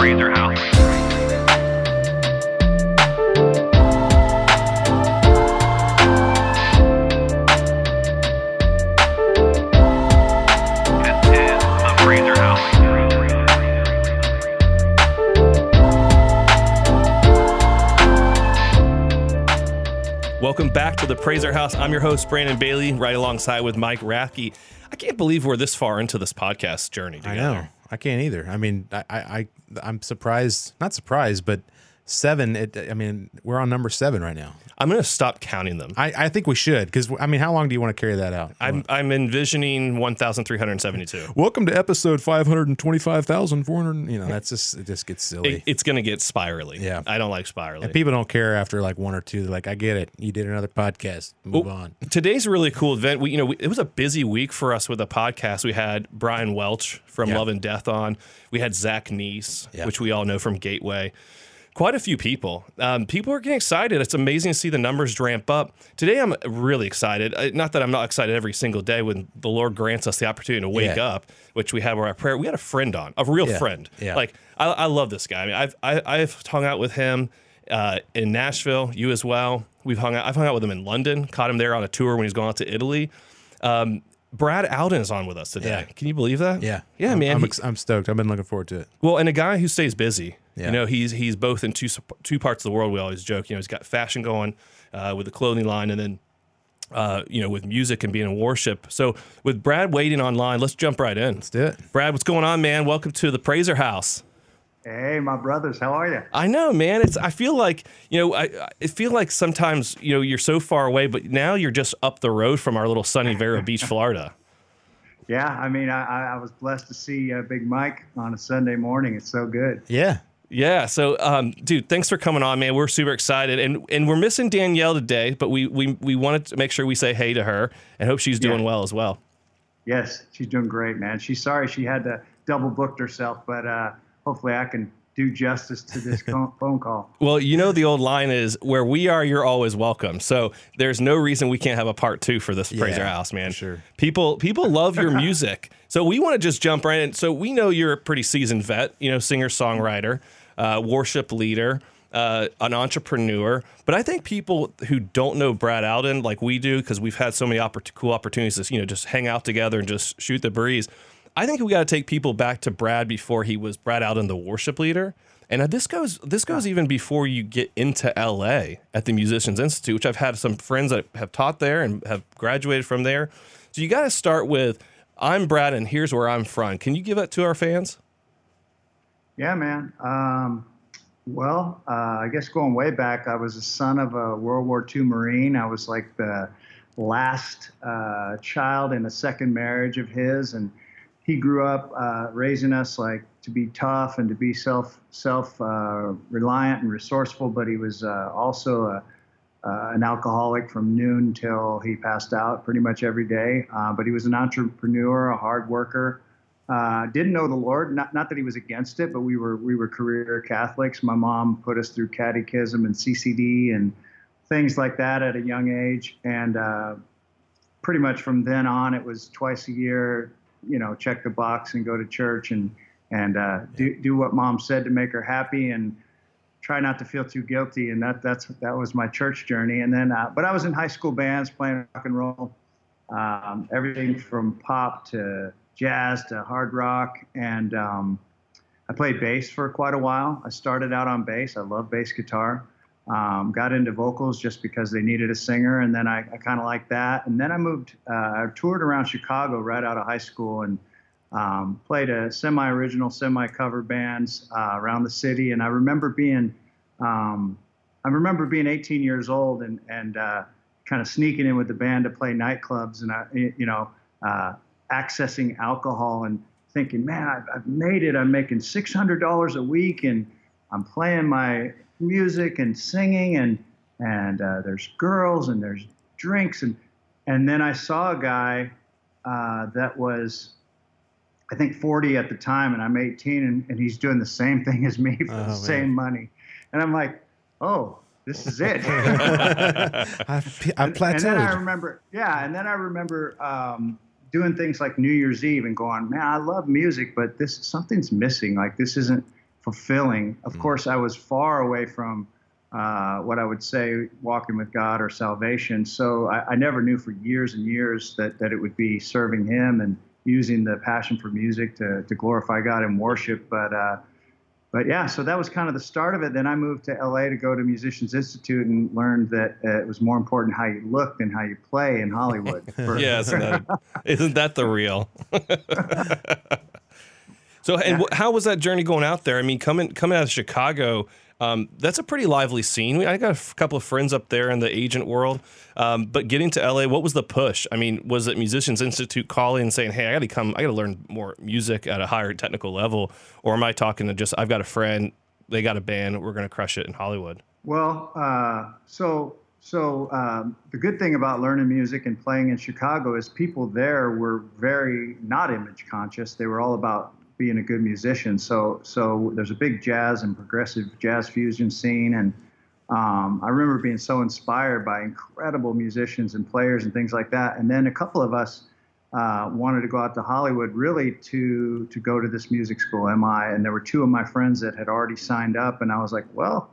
PRAZOR House. This is the PRAZOR House. Welcome back to the PRAZOR House. I'm your host, Brandon Bailey, right alongside with Mike Rathke. I can't believe we're this far into this podcast journey I know. I can't either. I mean, I, I, I I'm surprised. Not surprised, but seven. It, I mean, we're on number seven right now. I'm going to stop counting them. I, I think we should because I mean, how long do you want to carry that out? I'm, I'm envisioning 1,372. Welcome to episode five hundred and twenty-five thousand four hundred. You know, that's just it. Just gets silly. It, it's going to get spirally. Yeah. I don't like spirally. and people don't care after like one or two. They're like, I get it. You did another podcast. Move Oh, on. Today's a really cool event. We, you know, we, it was a busy week for us with the podcast. We had Brian Welch from Yeah. Love and Death on. We had Zach Neese, Yeah. which we all know from Gateway. Quite a few people. Um, people are getting excited. It's amazing to see the numbers ramp up. Today, I'm really excited. Uh, Not that I'm not excited every single day when the Lord grants us the opportunity to wake Yeah. up, which we have our prayer. We had a friend on, a real Yeah. friend. Yeah. Like I, I love this guy. I mean, I've I, I've hung out with him uh, in Nashville. You as well. We've hung out. I've hung out with him in London. Caught him there on a tour when he's going out to Italy. Um, Brad Alden is on with us today. Yeah. Can you believe that? Yeah. Yeah, I'm, man. I'm, ex- I'm stoked. I've been looking forward to it. well, and a guy who stays busy. Yeah. You know, he's he's both in two two parts of the world. We always joke. You know, he's got fashion going uh, with the clothing line, and then uh, you know with music and being in worship. So with Brad waiting online, let's jump right in. Let's do it. Brad, what's going on, man? Welcome to the PRAZOR House. Hey, my brothers, how are you? I know, man. It's. I feel like you know. I. I feel like sometimes you know you're so far away, but now you're just up the road from our little sunny Vero Beach, Florida. Yeah, I mean, I, I I was blessed to see uh, Big Mike on a Sunday morning. It's so good. Yeah. Yeah. So, um, dude, thanks for coming on, man. We're super excited, and and we're missing Danielle today, but we we we wanted to make sure we say hey to her and hope she's doing Yeah. well as well. Yes, she's doing great, man. She's sorry she had to double booked herself, but uh, hopefully I can do justice to this phone call. Well, you know the old line is where we are, you're always welcome. So there's no reason we can't have a part two for this PRAZOR Yeah, House, man. sure. People people love your music. So we want to just jump right in. So we know you're a pretty seasoned vet, you know, singer songwriter, uh, worship leader. Uh, an entrepreneur, but I think people who don't know Brad Alden like we do, because we've had so many oppor- cool opportunities to you know just hang out together and just shoot the breeze. I think we got to take people back to Brad before he was Brad Alden, the worship leader. And uh, this goes this goes even before you get into LA at the Musicians Institute, which I've had some friends that have taught there and have graduated from there. So you got to start with I'm Brad and here's where I'm from. Can you give that to our fans? Yeah, man. Um, well, uh, I guess going way back, I was the son of a World War II Marine. I was like the last uh, child in a second marriage of his, and he grew up uh, raising us like to be tough and to be self self uh, reliant and resourceful. But he was uh, also a, uh, an alcoholic from noon till he passed out pretty much every day. Uh, but he was an entrepreneur, a hard worker. Uh, didn't know the Lord. Not, not that he was against it, but we were we were career Catholics. My mom put us through catechism and CCD and things like that at a young age. And uh, pretty much from then on, it was twice a year. You know, check the box and go to church and and uh, do do what mom said to make her happy and try not to feel too guilty. And that that's that was my church journey. And then, uh, but I was in high school bands playing rock and roll, um, everything from pop to jazz to hard rock, and um, I played bass for quite a while. I started out on bass. I love bass guitar. Um, got into vocals just because they needed a singer, and then I, I kind of liked that. And then I moved. Uh, I toured around Chicago right out of high school and um, played a semi-original, semi-cover bands uh, around the city. And I remember being, um, I remember being 18 years old and and uh, kind of sneaking in with the band to play nightclubs and I, you know, uh, accessing alcohol and thinking, man, I've, I've made it. I'm making $600 a week and I'm playing my music and singing and and uh, there's girls and there's drinks and and then I saw a guy uh, that was I think 40 at the time and I'm 18 and, and he's doing the same thing as me for Oh, the man. same money and I'm like oh this is it I've, I've and, and then I remember, yeah, and then I remember um, doing things like New Year's Eve and going, man, I love music, but this something's missing. Like this isn't fulfilling. Of course, I was far away from uh, what I would say walking with God or salvation. So I, I never knew for years and years that, that it would be serving Him and using the passion for music to, to glorify God and worship. But uh, but yeah, so that was kind of the start of it. Then I moved to LA to go to Musicians Institute and learned that uh, it was more important how you look than how you play in Hollywood. For- Yeah, isn't that, isn't that the real? so, and wh- how was that journey going out there? I mean, coming coming out of Chicago, um, that's a pretty lively scene. I got a couple of friends up there in the agent world, um, but getting to LA, what was the push? I mean, was it Musicians Institute calling and saying, "Hey, I got to come, I got to learn more music at a higher technical level," or am I talking to just I've got a friend, they got a band, we're going to crush it in Hollywood? Well, uh, so so um, the good thing about learning music and playing in Chicago is people there were very not image conscious. They were all about being a good musician. So so there's a big jazz and progressive jazz fusion scene, and um, I remember being so inspired by incredible musicians and players and things like that. And then a couple of us uh, wanted to go out to Hollywood really to to go to this music school, MI. And there were two of my friends that had already signed up, and I was like, well.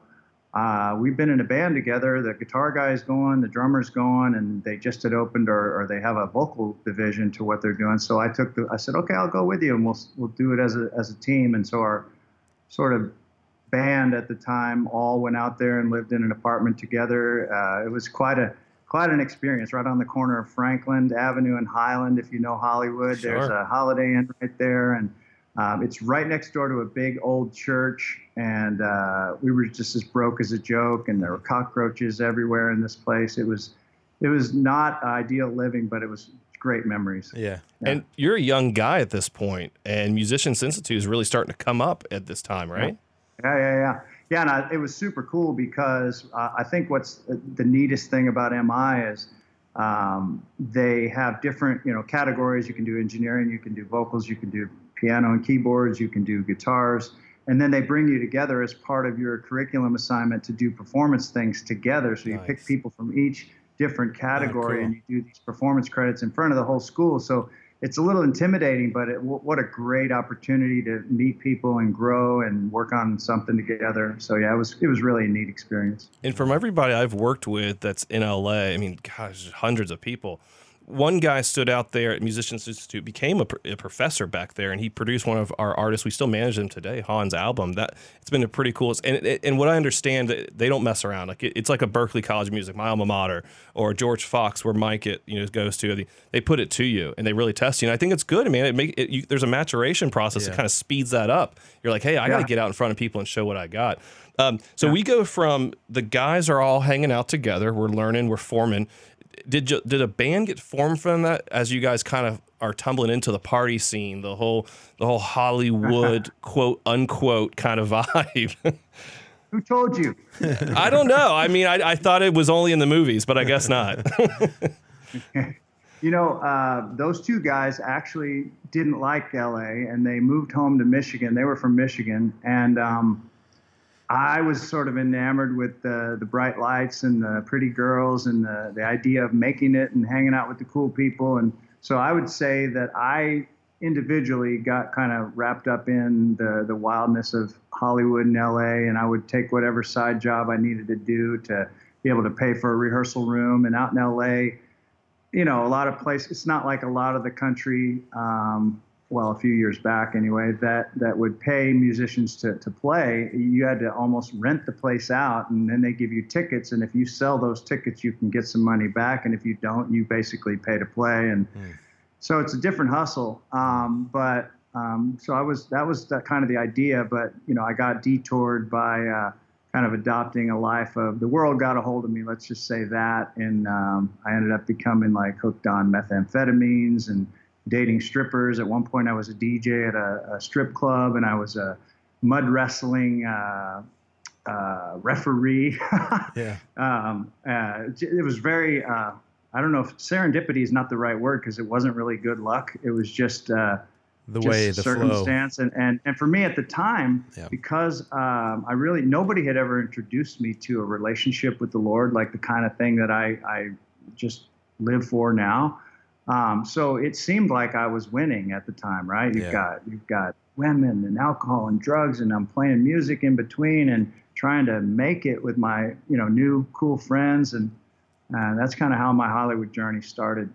Uh, we've been in a band together. The guitar guy's going, the drummer's going, and they just had opened or, or they have a vocal division to what they're doing. So I took the, I said, okay, I'll go with you, and we'll we'll do it as a as a team. And so our sort of band at the time all went out there and lived in an apartment together. Uh, it was quite a quite an experience, right on the corner of Franklin Avenue and Highland. If you know Hollywood, there's a Holiday Inn right there, and um, it's right next door to a big old church. And uh, we were just as broke as a joke, and there were cockroaches everywhere in this place. It was it was not ideal living, but it was great memories. Yeah. And you're a young guy at this point, and Musicians Institute is really starting to come up at this time, right? Yeah, yeah, yeah. Yeah, and I, it was super cool because uh, I think what's the neatest thing about MI is um, they have different, you know, categories. You can do engineering, you can do vocals, you can do piano and keyboards, you can do guitars, and then they bring you together as part of your curriculum assignment to do performance things together. So you pick people from each different ah, category cool. and you do these performance credits in front of the whole school. So it's a little intimidating, but it, what a great opportunity to meet people and grow and work on something together. So yeah, it was it was really a neat experience. And from everybody I've worked with that's in LA, I mean, gosh, hundreds of people. One guy stood out there at Musicians Institute, became a, a professor back there, and he produced one of our artists. We still manage them today, Han's album. That it's been a pretty cool. And and what I understand, they don't mess around. Like it, it's like a Berklee College of Music, my alma mater, or George Fox, where Mike it you know goes to. They, they put it to you, and they really test you. And I think it's good, man. It make it, you, there's a maturation process that kind of speeds that up. You're like, hey, I got to get out in front of people and show what I got. Um, so we go from the guys are all hanging out together. We're learning. We're forming. Did you, did a band get formed from that as you guys kind of are tumbling into the party scene, the whole the whole Hollywood quote unquote kind of vibe? Who told you? I don't know. I mean, I, I thought it was only in the movies, but I guess not. You know, uh, those two guys actually didn't like LA and they moved home to Michigan. They were from Michigan. And um, I was sort of enamored with the, the bright lights and the pretty girls and the, the idea of making it and hanging out with the cool people. And so I would say that I individually got kind of wrapped up in the, the wildness of Hollywood and LA. And I would take whatever side job I needed to do to be able to pay for a rehearsal room. And out in LA, you know, a lot of places. It's not like a lot of the country. Um, well, a few years back anyway, that that would pay musicians to to play. You had to almost rent the place out, and then they give you tickets. And if you sell those tickets, you can get some money back. And if you don't, you basically pay to play. And so it's a different hustle. Um, but um, so I was that was that kind of the idea. But you know, I got detoured by. Uh, kind of adopting a life of the world got a hold of me let's just say that and um, i ended up becoming like hooked on methamphetamines and dating strippers at one point i was a dj at a, a strip club and i was a mud wrestling uh, uh, referee Yeah. um, uh, it was very uh, i don't know if serendipity is not the right word because it wasn't really good luck it was just uh, The just way, the flow. circumstance and, and and for me at the time Yeah. because um, i really nobody had ever introduced me to a relationship with the lord like the kind of thing that i i just live for now um, so it seemed like i was winning at the time right you've Yeah. got you've got women and alcohol and drugs, and I'm playing music in between and trying to make it with my you know new cool friends, and uh, that's kind of how my Hollywood journey started.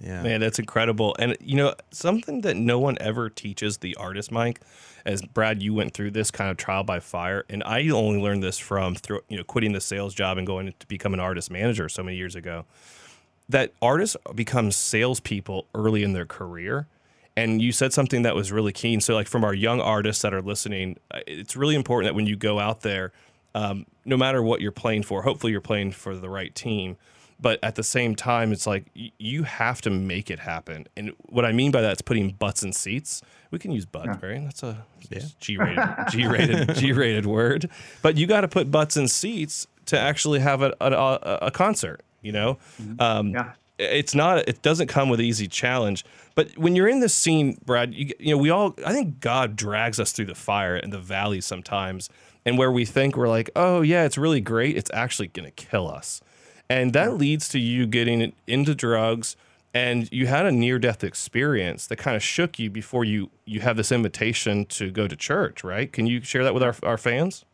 Yeah. Man, that's incredible. And you know, something that no one ever teaches the artist, Mike, as Brad, you went through this kind of trial by fire, and I only learned this from through you know quitting the sales job and going to become an artist manager so many years ago. That artists become salespeople early in their career. And you said something that was really keen. So, like from our young artists that are listening, uh, it's really important that when you go out there, um, no matter what you're playing for, hopefully you're playing for the right team but at the same time it's like y- you have to make it happen. And what i mean by that is putting butts in seats. We can use butt right? That's a g-rated g-rated g-rated word. But you got to put butts in seats to actually have a, a- a concert you know? Um, Yeah. it's not it doesn't come with easy challenge but when you're in this scene brad you, you know we all i think god drags us through the fire and the valleys sometimes and where we think we're like oh yeah it's really great it's actually going to kill us. And that leads to you getting into drugs and you had a near death experience that kind of shook you before you you have this invitation to go to church right? Can you share that with our, our fans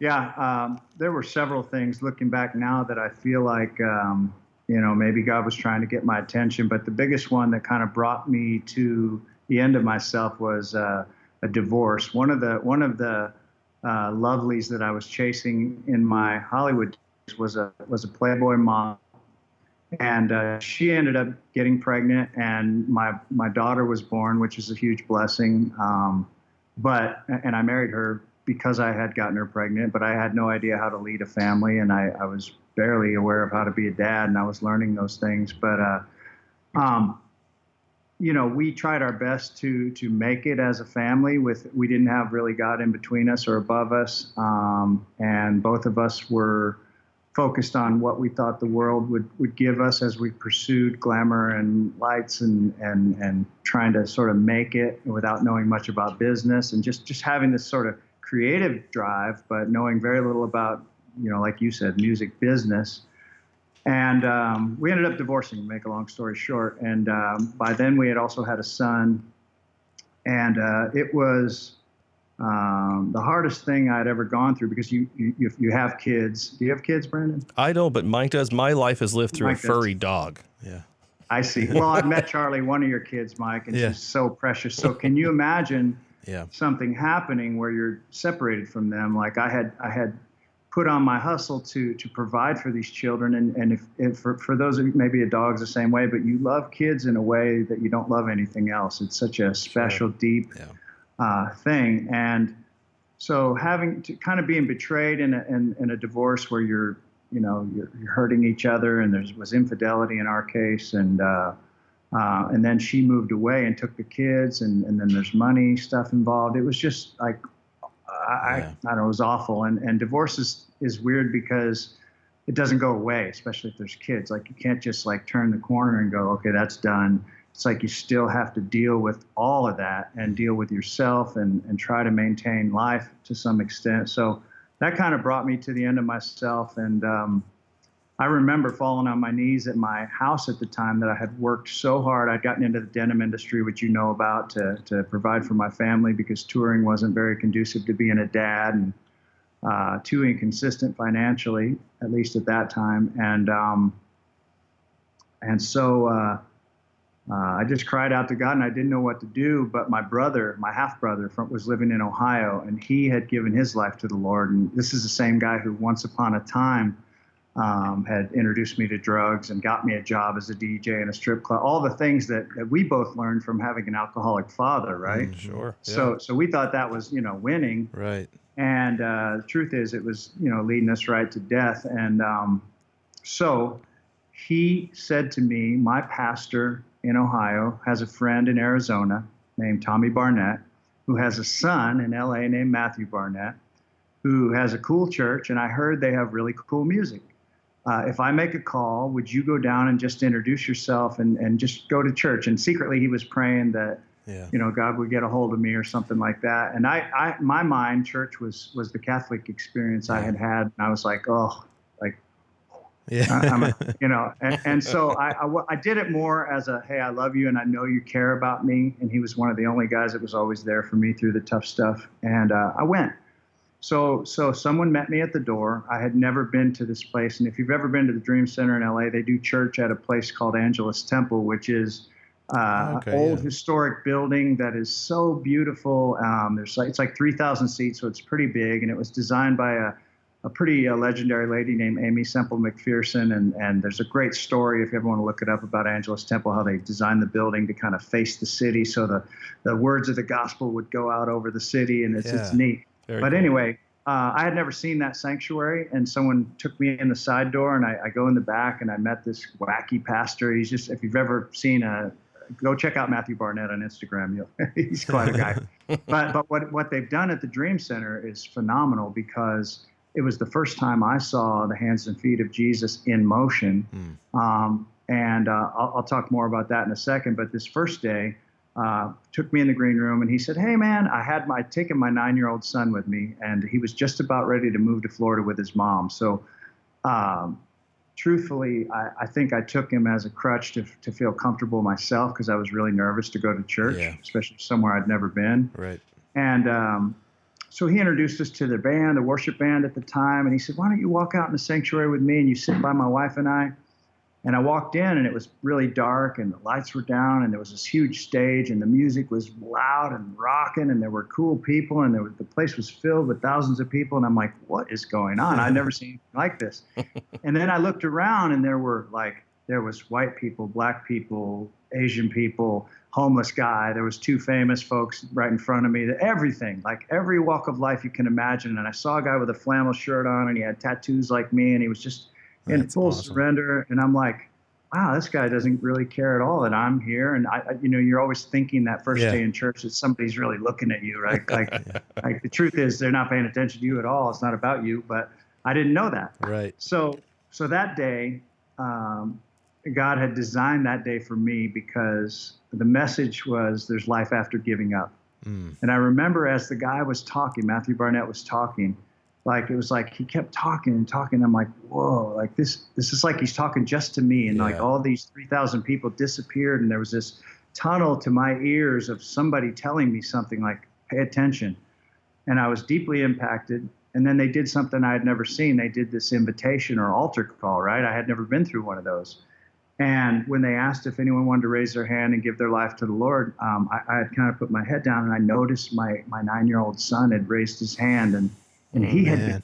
Yeah, um, there were several things looking back now that I feel like, um, you know, maybe God was trying to get my attention. But the biggest one that kind of brought me to the end of myself was uh, a divorce. One of the one of the uh, lovelies that I was chasing in my Hollywood days was a was a Playboy mom, and uh, she ended up getting pregnant, and my my daughter was born, which is a huge blessing. Um, but and I married her because I had gotten her pregnant, but I had no idea how to lead a family, and I, I was barely aware of how to be a dad, and I was learning those things. But uh, um, you know, we tried our best to to make it as a family. With we didn't have really God in between us or above us, um, and both of us were focused on what we thought the world would, would give us as we pursued glamour and lights and, and, and trying to sort of make it without knowing much about business and just, just having this sort of creative drive, but knowing very little about, you know, like you said, music business. And um, we ended up divorcing, to make a long story short. And um, by then we had also had a son. And uh, it was um, the hardest thing I'd ever gone through because you, you you have kids. Do you have kids, Brandon? i don't but mike does my life is lived through Mike a does. furry dog Yeah. I see. Well, I met Charlie, one of your kids, Mike, and Yeah. she's so precious. So can you imagine Yeah. something happening where you're separated from them? Like I had I had put on my hustle to to provide for these children and, and if, if for, for those of you maybe a dog's the same way, but you love kids in a way that you don't love anything else. It's such a special, deep Yeah. uh, thing. And so having to kind of being betrayed in a, in, in a divorce where you're, you know, you're, you're hurting each other and there was infidelity in our case. And, uh, uh, and then she moved away and took the kids and, and then there's money stuff involved. It was just like, I, Yeah. I, I don't know, it was awful. And, and divorce is, is weird because it doesn't go away, especially if there's kids. Like you can't just like turn the corner and go, okay, that's done. It's like you still have to deal with all of that and deal with yourself and, and try to maintain life to some extent. So that kind of brought me to the end of myself. And um, I remember falling on my knees at my house at the time that I had worked so hard. I'd gotten into the denim industry, which you know about, to, to provide for my family because touring wasn't very conducive to being a dad and uh, too inconsistent financially, at least at that time. And um, and so uh, uh, I just cried out to God, and I didn't know what to do. But my brother, my half brother, was living in Ohio, and he had given his life to the Lord. And this is the same guy who, once upon a time, um, had introduced me to drugs and got me a job as a DJ in a strip club. All the things that, that we both learned from having an alcoholic father, right? sure So, so we thought that was, you know, winning. Right. And uh, the truth is, it was, you know, leading us right to death. And um, so he said to me, my pastor in Ohio has a friend in Arizona named Tommy Barnett, who has a son in LA named Matthew Barnett, who has a cool church. And I heard they have really cool music. Uh, if I make a call, would you go down and just introduce yourself and, and just go to church? And secretly, he was praying that Yeah. you know, God would get a hold of me or something like that. And I, I my mind, church was was the Catholic experience I had had, and I was like, oh, like Yeah. I, I'm a, you know, and, and so I did it more as a, hey, I love you and I know you care about me. And he was one of the only guys that was always there for me through the tough stuff. And uh, I went. So, so someone met me at the door. I had never been to this place, and if you've ever been to the Dream Center in LA, they do church at a place called Angelus Temple, which is uh, Okay, an old yeah. historic building that is so beautiful. Um, there's like it's like 3,000 seats, so it's pretty big, and it was designed by a a pretty uh, legendary lady named Aimee Semple McPherson, and and there's a great story if you ever want to look it up about Angelus Temple, how they designed the building to kind of face the city, so the the words of the gospel would go out over the city, and it's it's neat. Very but cool. anyway, uh, I had never seen that sanctuary, and someone took me in the side door, and I, I go in the back, and I met this wacky pastor. He's just, if you've ever seen a, go check out Matthew Barnett on Instagram. You'll, he's quite a guy. but but what what they've done at the Dream Center is phenomenal because it was the first time I saw the hands and feet of Jesus in motion. Um, and uh, I'll, I'll talk more about that in a second. But this first day, uh, took me in the green room and he said, "Hey man, I had my taken my nine-year-old son with me, and he was just about ready to move to Florida with his mom. So, um, truthfully, I, I think I took him as a crutch to to feel comfortable myself because I was really nervous to go to church, Yeah. especially somewhere I'd never been. Right. And um, so he introduced us to the band, the worship band at the time, and he said, "Why don't you walk out in the sanctuary with me and you sit by my wife and I?" And I walked in, and it was really dark, and the lights were down, and there was this huge stage, and the music was loud and rocking, and there were cool people, and there was, the place was filled with thousands of people, and I'm like, "What is going on? I've never seen anything like this." and then I looked around, and there were like there was white people, black people, Asian people, homeless guy. There was two famous folks right in front of me. Everything, like every walk of life you can imagine. And I saw a guy with a flannel shirt on, and he had tattoos like me, and he was just in That's full awesome. surrender. And I'm like, wow, this guy doesn't really care at all that I'm here. And I, I- you know, you're always thinking that first Yeah. day in church that somebody's really looking at you, right? Like, like the truth is they're not paying attention to you at all. It's not about you. But I didn't know that. Right. So, so that day, um, God had designed that day for me because the message was there's life after giving up. Mm. And I remember as the guy was talking, Matthew Barnett was talking, like it was like he kept talking and talking. I'm like, whoa, like this, this is like he's talking just to me. And like all these 3,000 people disappeared, and there was this tunnel to my ears of somebody telling me something like, pay attention. And I was deeply impacted. And then they did something I had never seen. They did this invitation or altar call, right? I had never been through one of those. And when they asked if anyone wanted to raise their hand and give their life to the Lord, um, I, I had kind of put my head down and I noticed my, my nine year old son had raised his hand and, and he had been,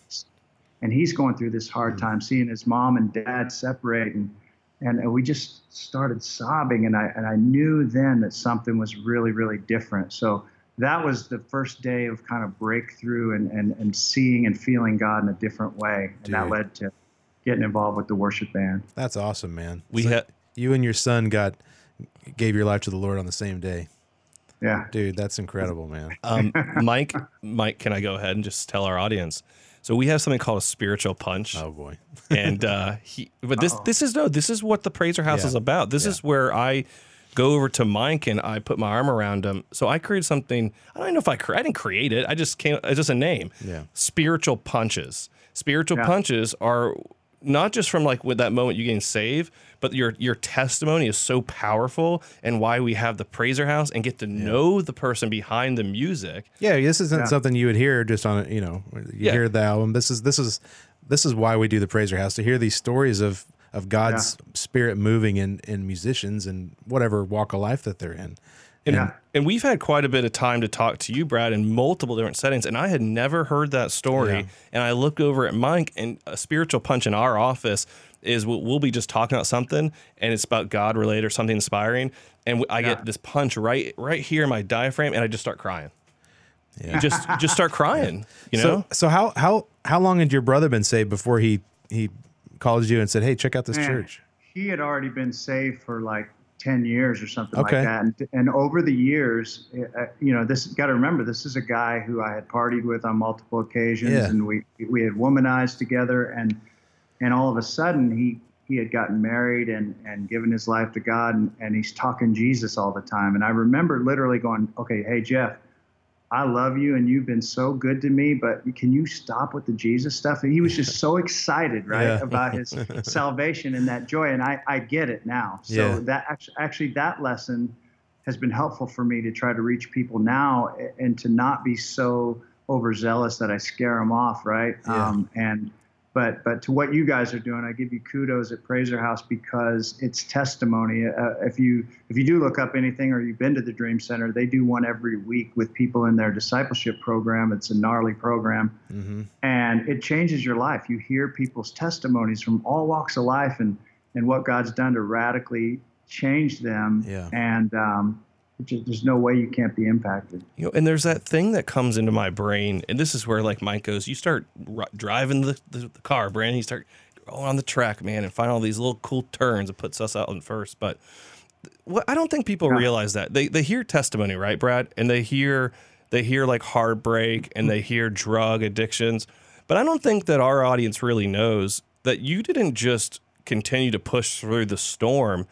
and he's going through this hard mm. time seeing his mom and dad separate. And, and, and we just started sobbing. And I, and I knew then that something was really, really different. So that was the first day of kind of breakthrough and, and, and seeing and feeling God in a different way. And that led to getting involved with the worship band. That's awesome, man. We So had you and your son got gave your life to the Lord on the same day. Yeah. Dude, that's incredible, man. um, Mike. Mike, can I go ahead and just tell our audience? So we have something called a spiritual punch. Oh boy. and uh he but this this is no this is what the prazor house Yeah. is about this Yeah. is where i go over to mike and i put my arm around him so i created something i don't even know if i cre- i didn't create it i just came it's just a name Yeah. spiritual punches spiritual Yeah. punches are not just from like with that moment you gain saved but your your testimony is so powerful and why we have the prazor house and get to know the person behind the music Yeah, this isn't Yeah. something you would hear just on a, you know, you Yeah. hear the album. This is this is this is why we do the PRAZOR House to hear these stories of of God's spirit moving in in musicians and whatever walk of life that they're in. And, Yeah. and we've had quite a bit of time to talk to you, Brad, in multiple different settings. And I had never heard that story. Yeah. And I looked over at Mike, and a spiritual punch in our office is we'll, we'll be just talking about something, and it's about God related or something inspiring, and I Yeah. get this punch right right here in my diaphragm, and I just start crying. Yeah. Just just start crying. You know. So so how how how long had your brother been saved before he he called you and said, "Hey, check out this Man, church"? He had already been saved for like 10 years or something Okay. like that. And, and over the years, uh, you know, this got to remember, this is a guy who I had partied with on multiple occasions Yeah. and we, we had womanized together. And, and all of a sudden he, he had gotten married and, and given his life to God and, and he's talking Jesus all the time. And I remember literally going, okay, hey, Jeff, I love you and you've been so good to me, but can you stop with the Jesus stuff? And he was just so excited, right, Yeah. about his salvation and that joy. And I, I get it now. So Yeah. that actually, actually that lesson has been helpful for me to try to reach people now and to not be so overzealous that I scare them off, right? Yeah. Um, and but but to what you guys are doing, I give you kudos at PRAZOR House because it's testimony. Uh, if you if you do look up anything or you've been to the Dream Center, they do one every week with people in their discipleship program. It's a gnarly program, hmm and it changes your life. You hear people's testimonies from all walks of life and and what God's done to radically change them. Yeah. And um, just, there's no way you can't be impacted. You know, and there's that thing that comes into my brain, and this is where like Mike goes. You start r- driving the, the, the car, Brandon. You start going on the track, man, and find all these little cool turns. It puts us out in first, but what I don't think people realize that they they hear testimony, right, Brad, and they hear they hear like heartbreak and they hear drug addictions, but I don't think that our audience really knows that you didn't just continue to push through the storm.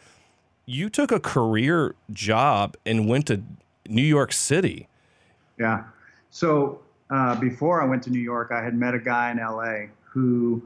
You took a career job and went to New York City. Yeah. So uh, before I went to New York, I had met a guy in LA who,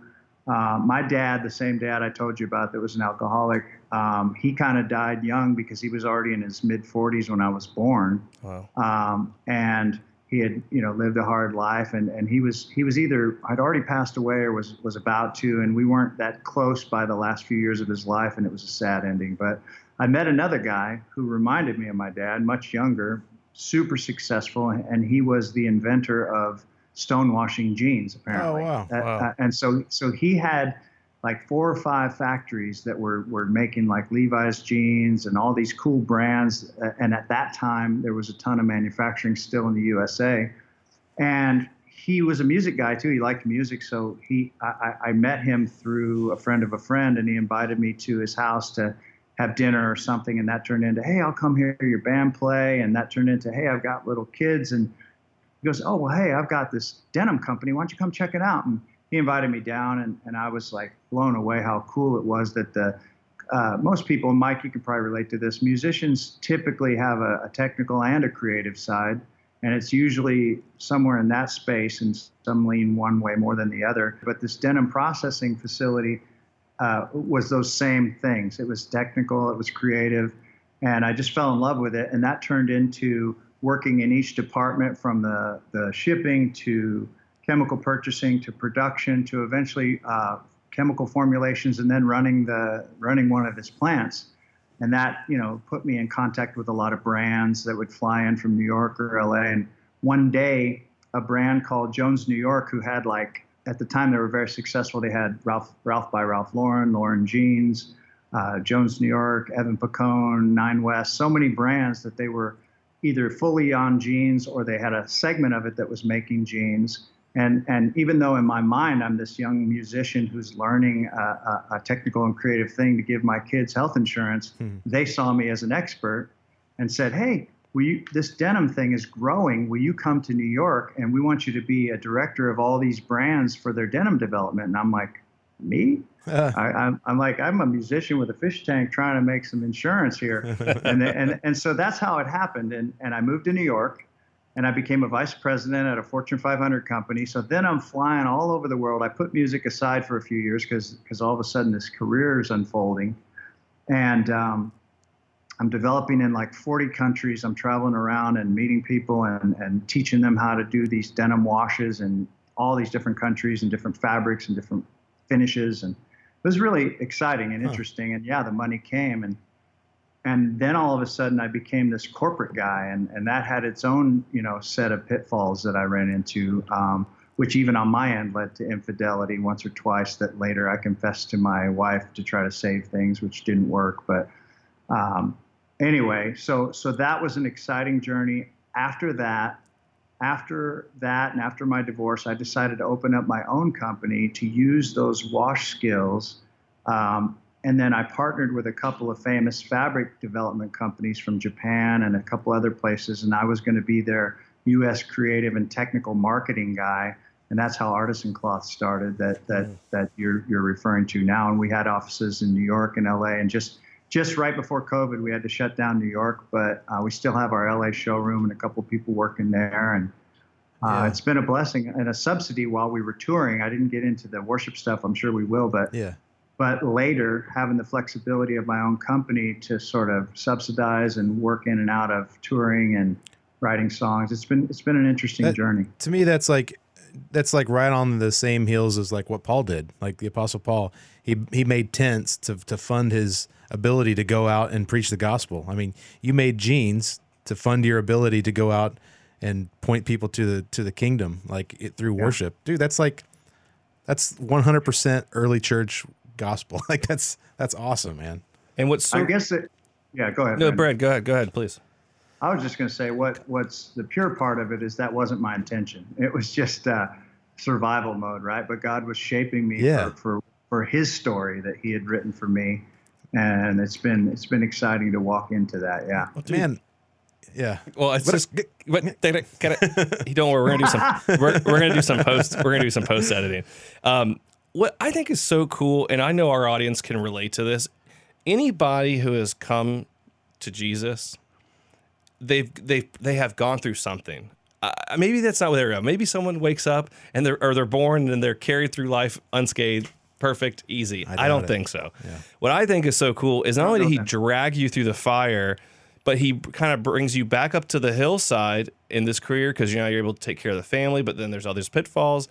uh, my dad, the same dad I told you about that was an alcoholic, um, he kind of died young because he was already in his mid 40s when I was born. Wow. Um, and he had, you know, lived a hard life, and, and he was he was either had already passed away or was was about to, and we weren't that close by the last few years of his life, and it was a sad ending. But I met another guy who reminded me of my dad, much younger, super successful, and he was the inventor of stonewashing jeans, apparently. Oh, wow. Uh, Wow. uh, and so so he had like four or five factories that were were making like Levi's jeans and all these cool brands. Uh, And at that time, there was a ton of manufacturing still in the USA. And he was a music guy too. He liked music, so he I- I met him through a friend of a friend, and he invited me to his house to have dinner or something. And that turned into, hey, I'll come hear your band play. And that turned into, hey, I've got little kids. And he goes, oh well, hey, I've got this denim company. Why don't you come check it out? And he invited me down, and, and I was like blown away how cool it was that the uh, most people, Mike, you can probably relate to this. Musicians typically have a, a technical and a creative side, and it's usually somewhere in that space, and some lean one way more than the other. But this denim processing facility uh, was those same things. It was technical, it was creative, and I just fell in love with it. And that turned into working in each department from the, the shipping to chemical purchasing to production to eventually uh, chemical formulations and then running the running one of his plants. And that you know put me in contact with a lot of brands that would fly in from New York or LA. And one day, a brand called Jones New York, who had like at the time they were very successful. They had Ralph Ralph by Ralph Lauren, Lauren Jeans, uh, Jones New York, Evan Picone, Nine West, so many brands that they were either fully on jeans or they had a segment of it that was making jeans. And, and even though in my mind I'm this young musician who's learning a, a, a technical and creative thing to give my kids health insurance, they saw me as an expert and said, "Hey, will you, this denim thing is growing. Will you come to New York and we want you to be a director of all these brands for their denim development?" And I'm like, "Me? Uh, I, I'm, I'm like, I'm a musician with a fish tank trying to make some insurance here. and, and, and so that's how it happened. And, and I moved to New York and I became a vice president at a Fortune 500 company. So then I'm flying all over the world. I put music aside for a few years because all of a sudden this career is unfolding. And um, I'm developing in like 40 countries. I'm traveling around and meeting people and, and teaching them how to do these denim washes in all these different countries and different fabrics and different finishes. And it was really exciting and interesting. And yeah, the money came and and then all of a sudden I became this corporate guy, and, and that had its own you know set of pitfalls that I ran into, um, which even on my end led to infidelity once or twice. That later I confessed to my wife to try to save things, which didn't work. But um, anyway, so so that was an exciting journey. After that, after that, and after my divorce, I decided to open up my own company to use those wash skills. Um, and then I partnered with a couple of famous fabric development companies from Japan and a couple other places, and I was going to be their U.S. creative and technical marketing guy. And that's how Artisan Cloth started. That that that you're you're referring to now. And we had offices in New York and L.A. and just just right before COVID, we had to shut down New York, but uh, we still have our LA showroom and a couple people working there. And uh, Yeah. it's been a blessing and a subsidy while we were touring. I didn't get into the worship stuff. I'm sure we will, but Yeah. but later having the flexibility of my own company to sort of subsidize and work in and out of touring and writing songs. It's been it's been an interesting That- journey. to me that's like that's like right on the same heels as like what Paul did. Like the apostle Paul, he he made tents to to fund his ability to go out and preach the gospel. I mean, you made jeans to fund your ability to go out and point people to the to the kingdom like it, through worship. Dude, that's like that's 100% early church gospel. Like that's that's awesome, man. And what's so I guess it. Yeah, go ahead. no, Brandon. Brad, go ahead, go ahead, please. I was just going to say what what's the pure part of it is that wasn't my intention. It was just uh, survival mode, right? But God was shaping me Yeah. for, for for His story that He had written for me, and it's been it's been exciting to walk into that. Yeah. Man, yeah. Well, it's But- just what get it, get it. You don't worry, we're gonna do some. We're, we're gonna do some post. We're gonna do some post editing. Um, what I think is so cool, and I know our audience can relate to this. Anybody who has come to Jesus, they've they they have gone through something. Uh, maybe that's not what they're. Maybe someone wakes up and they're or they're born and they're carried through life unscathed, perfect, easy. I, doubt don't it. think so. What I think is so cool is not only did he drag you through the fire, but he kind of brings you back up to the hillside in this career because you know you're able to take care of the family, but then there's all these pitfalls.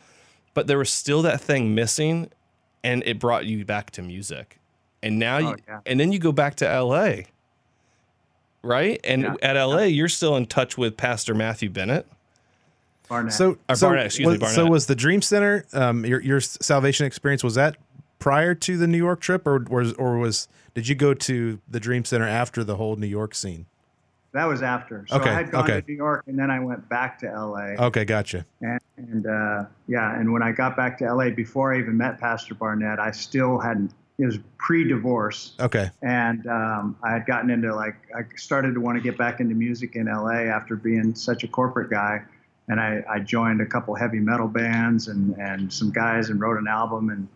But there was still that thing missing, and it brought you back to music. And now you, Oh, yeah. and then you go back to LA, right? And Yeah. at LA, you're still in touch with Pastor Matthew Bennett. Barnett. So, Or so, Barnett, excuse me, was, so was the Dream Center um, your your salvation experience? Was that prior to the New York trip, or was or was did you go to the Dream Center after the whole New York scene? that was after. So Okay, I had gone okay. to New York, and then I went back to LA. Okay, gotcha. And, and uh, yeah, and when I got back to LA, before I even met Pastor Barnett, I still hadn't. It was pre-divorce, Okay, and um, I had gotten into like I started to want to get back into music in LA after being such a corporate guy, and I, I joined a couple heavy metal bands and and some guys and wrote an album, and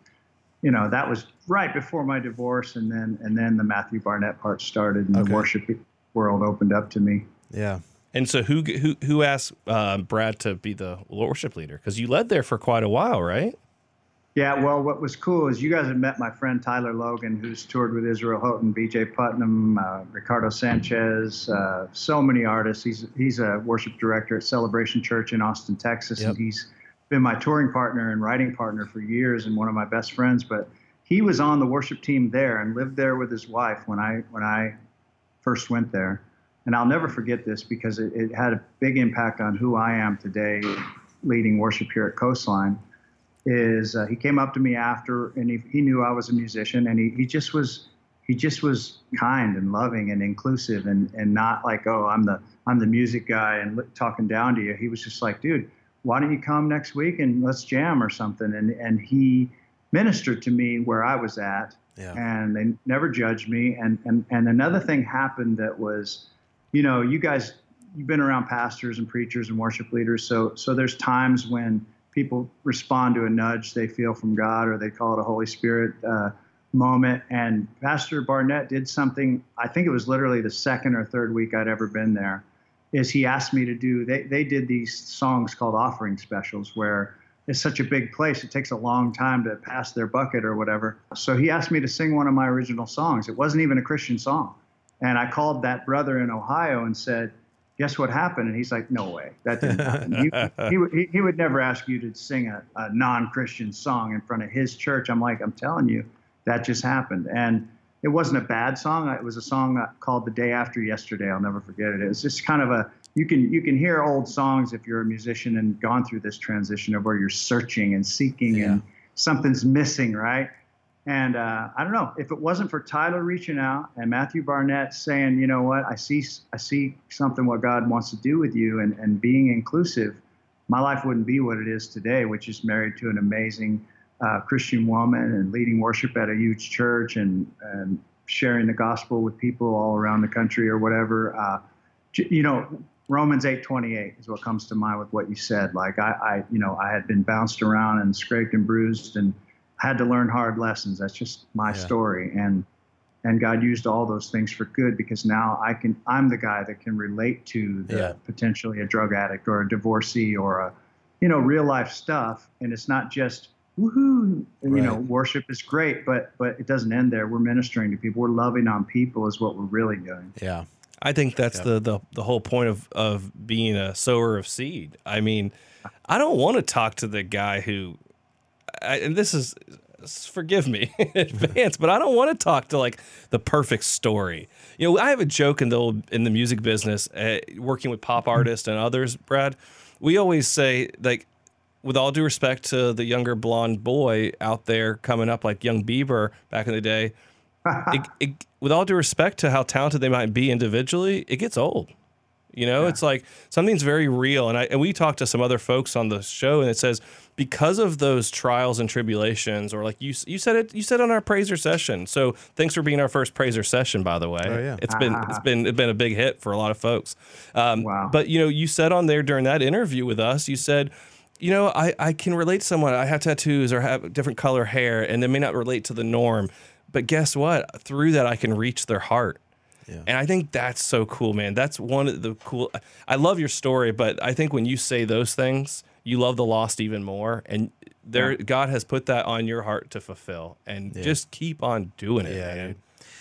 you know that was right before my divorce, and then and then the Matthew Barnett part started, and Okay. the worship world opened up to me. yeah. And so who who who asked uh, Brad to be the worship leader? Because you led there for quite a while, right? Yeah, well, what was cool is you guys had met my friend Tyler Logan, who's toured with Israel Houghton, B.J. Putnam, uh, Ricardo Sanchez, uh, so many artists. He's he's a worship director at Celebration Church in Austin, Texas, Yep. and he's been my touring partner and writing partner for years, and one of my best friends. But he was on the worship team there and lived there with his wife when I when I first went there. And I'll never forget this because it, it had a big impact on who I am today, leading worship here at Coastline is uh, he came up to me after and he, he knew I was a musician and he, he just was he just was kind and loving and inclusive and, and not like oh I'm the I'm the music guy and talking down to you. He was just like dude why don't you come next week and let's jam or something? And and he ministered to me where I was at Yeah. and they never judged me. And and and another thing happened that was you know you guys you've been around pastors and preachers and worship leaders. So so there's times when people respond to a nudge they feel from God, or they call it a Holy Spirit uh, moment. And Pastor Barnett did something. I think it was literally the second or third week I'd ever been there. Is he asked me to do? They they did these songs called offering specials where it's such a big place. It takes a long time to pass their bucket or whatever. So he asked me to sing one of my original songs. It wasn't even a Christian song. And I called that brother in Ohio and said, guess what happened? And he's like, no way, that didn't happen. He, he, would- he, would never ask you to sing a, a non-Christian song in front of his church. I'm like, I'm telling you, that just happened. And it wasn't a bad song. It was a song called "The Day After Yesterday." I'll never forget it. It was just kind of a you can you can hear old songs if you're a musician and gone through this transition of where you're searching and seeking and something's missing, right? And uh, I don't know if it wasn't for Tyler reaching out and Matthew Barnett saying, you know what, I see I see something what God wants to do with you and, and being inclusive, my life wouldn't be what it is today, which is married to an amazing uh, Christian woman and leading worship at a huge church and, and sharing the gospel with people all around the country or whatever. Uh, you know, Romans 8:28 is what comes to mind with what you said. Like I, I, you know, I had been bounced around and scraped and bruised and had to learn hard lessons. That's just my Yeah. story. And and God used all those things for good because now I can I'm the guy that can relate to the Yeah. potentially a drug addict or a divorcee or a you know real life stuff and it's not just woohoo you know worship is great but but it doesn't end there we're ministering to people we're loving on people is what we're really doing Yeah. I think that's the, the the whole point of of being a sower of seed. I mean, I don't want to talk to the guy who, I, and this is, forgive me in advance, but I don't want to talk to like the perfect story. You know, I have a joke in the old, in the music business, uh, working with pop artists and others. Brad, we always say like, with all due respect to the younger blonde boy out there coming up, like young Bieber back in the day, it, it, with all due respect to how talented they might be individually, it gets old. You know, it's like something's very real. And I and we talked to some other folks on the show, and it says because of those trials and tribulations, or like you you said it you said on our prazor session. So thanks for being our first prazor session, by the way. Oh, yeah. It's been it's been it's been a big hit for a lot of folks. Um, Wow. But you know, you said on there during that interview with us, you said. You know, I, I can relate to someone. I have tattoos or have different color hair, and they may not relate to the norm. But guess what? Through that, I can reach their heart. And I think that's so cool, man. That's one of the cool. I love your story, but I think when you say those things, you love the lost even more. And there, God has put that on your heart to fulfill. And just keep on doing it, Yeah, man.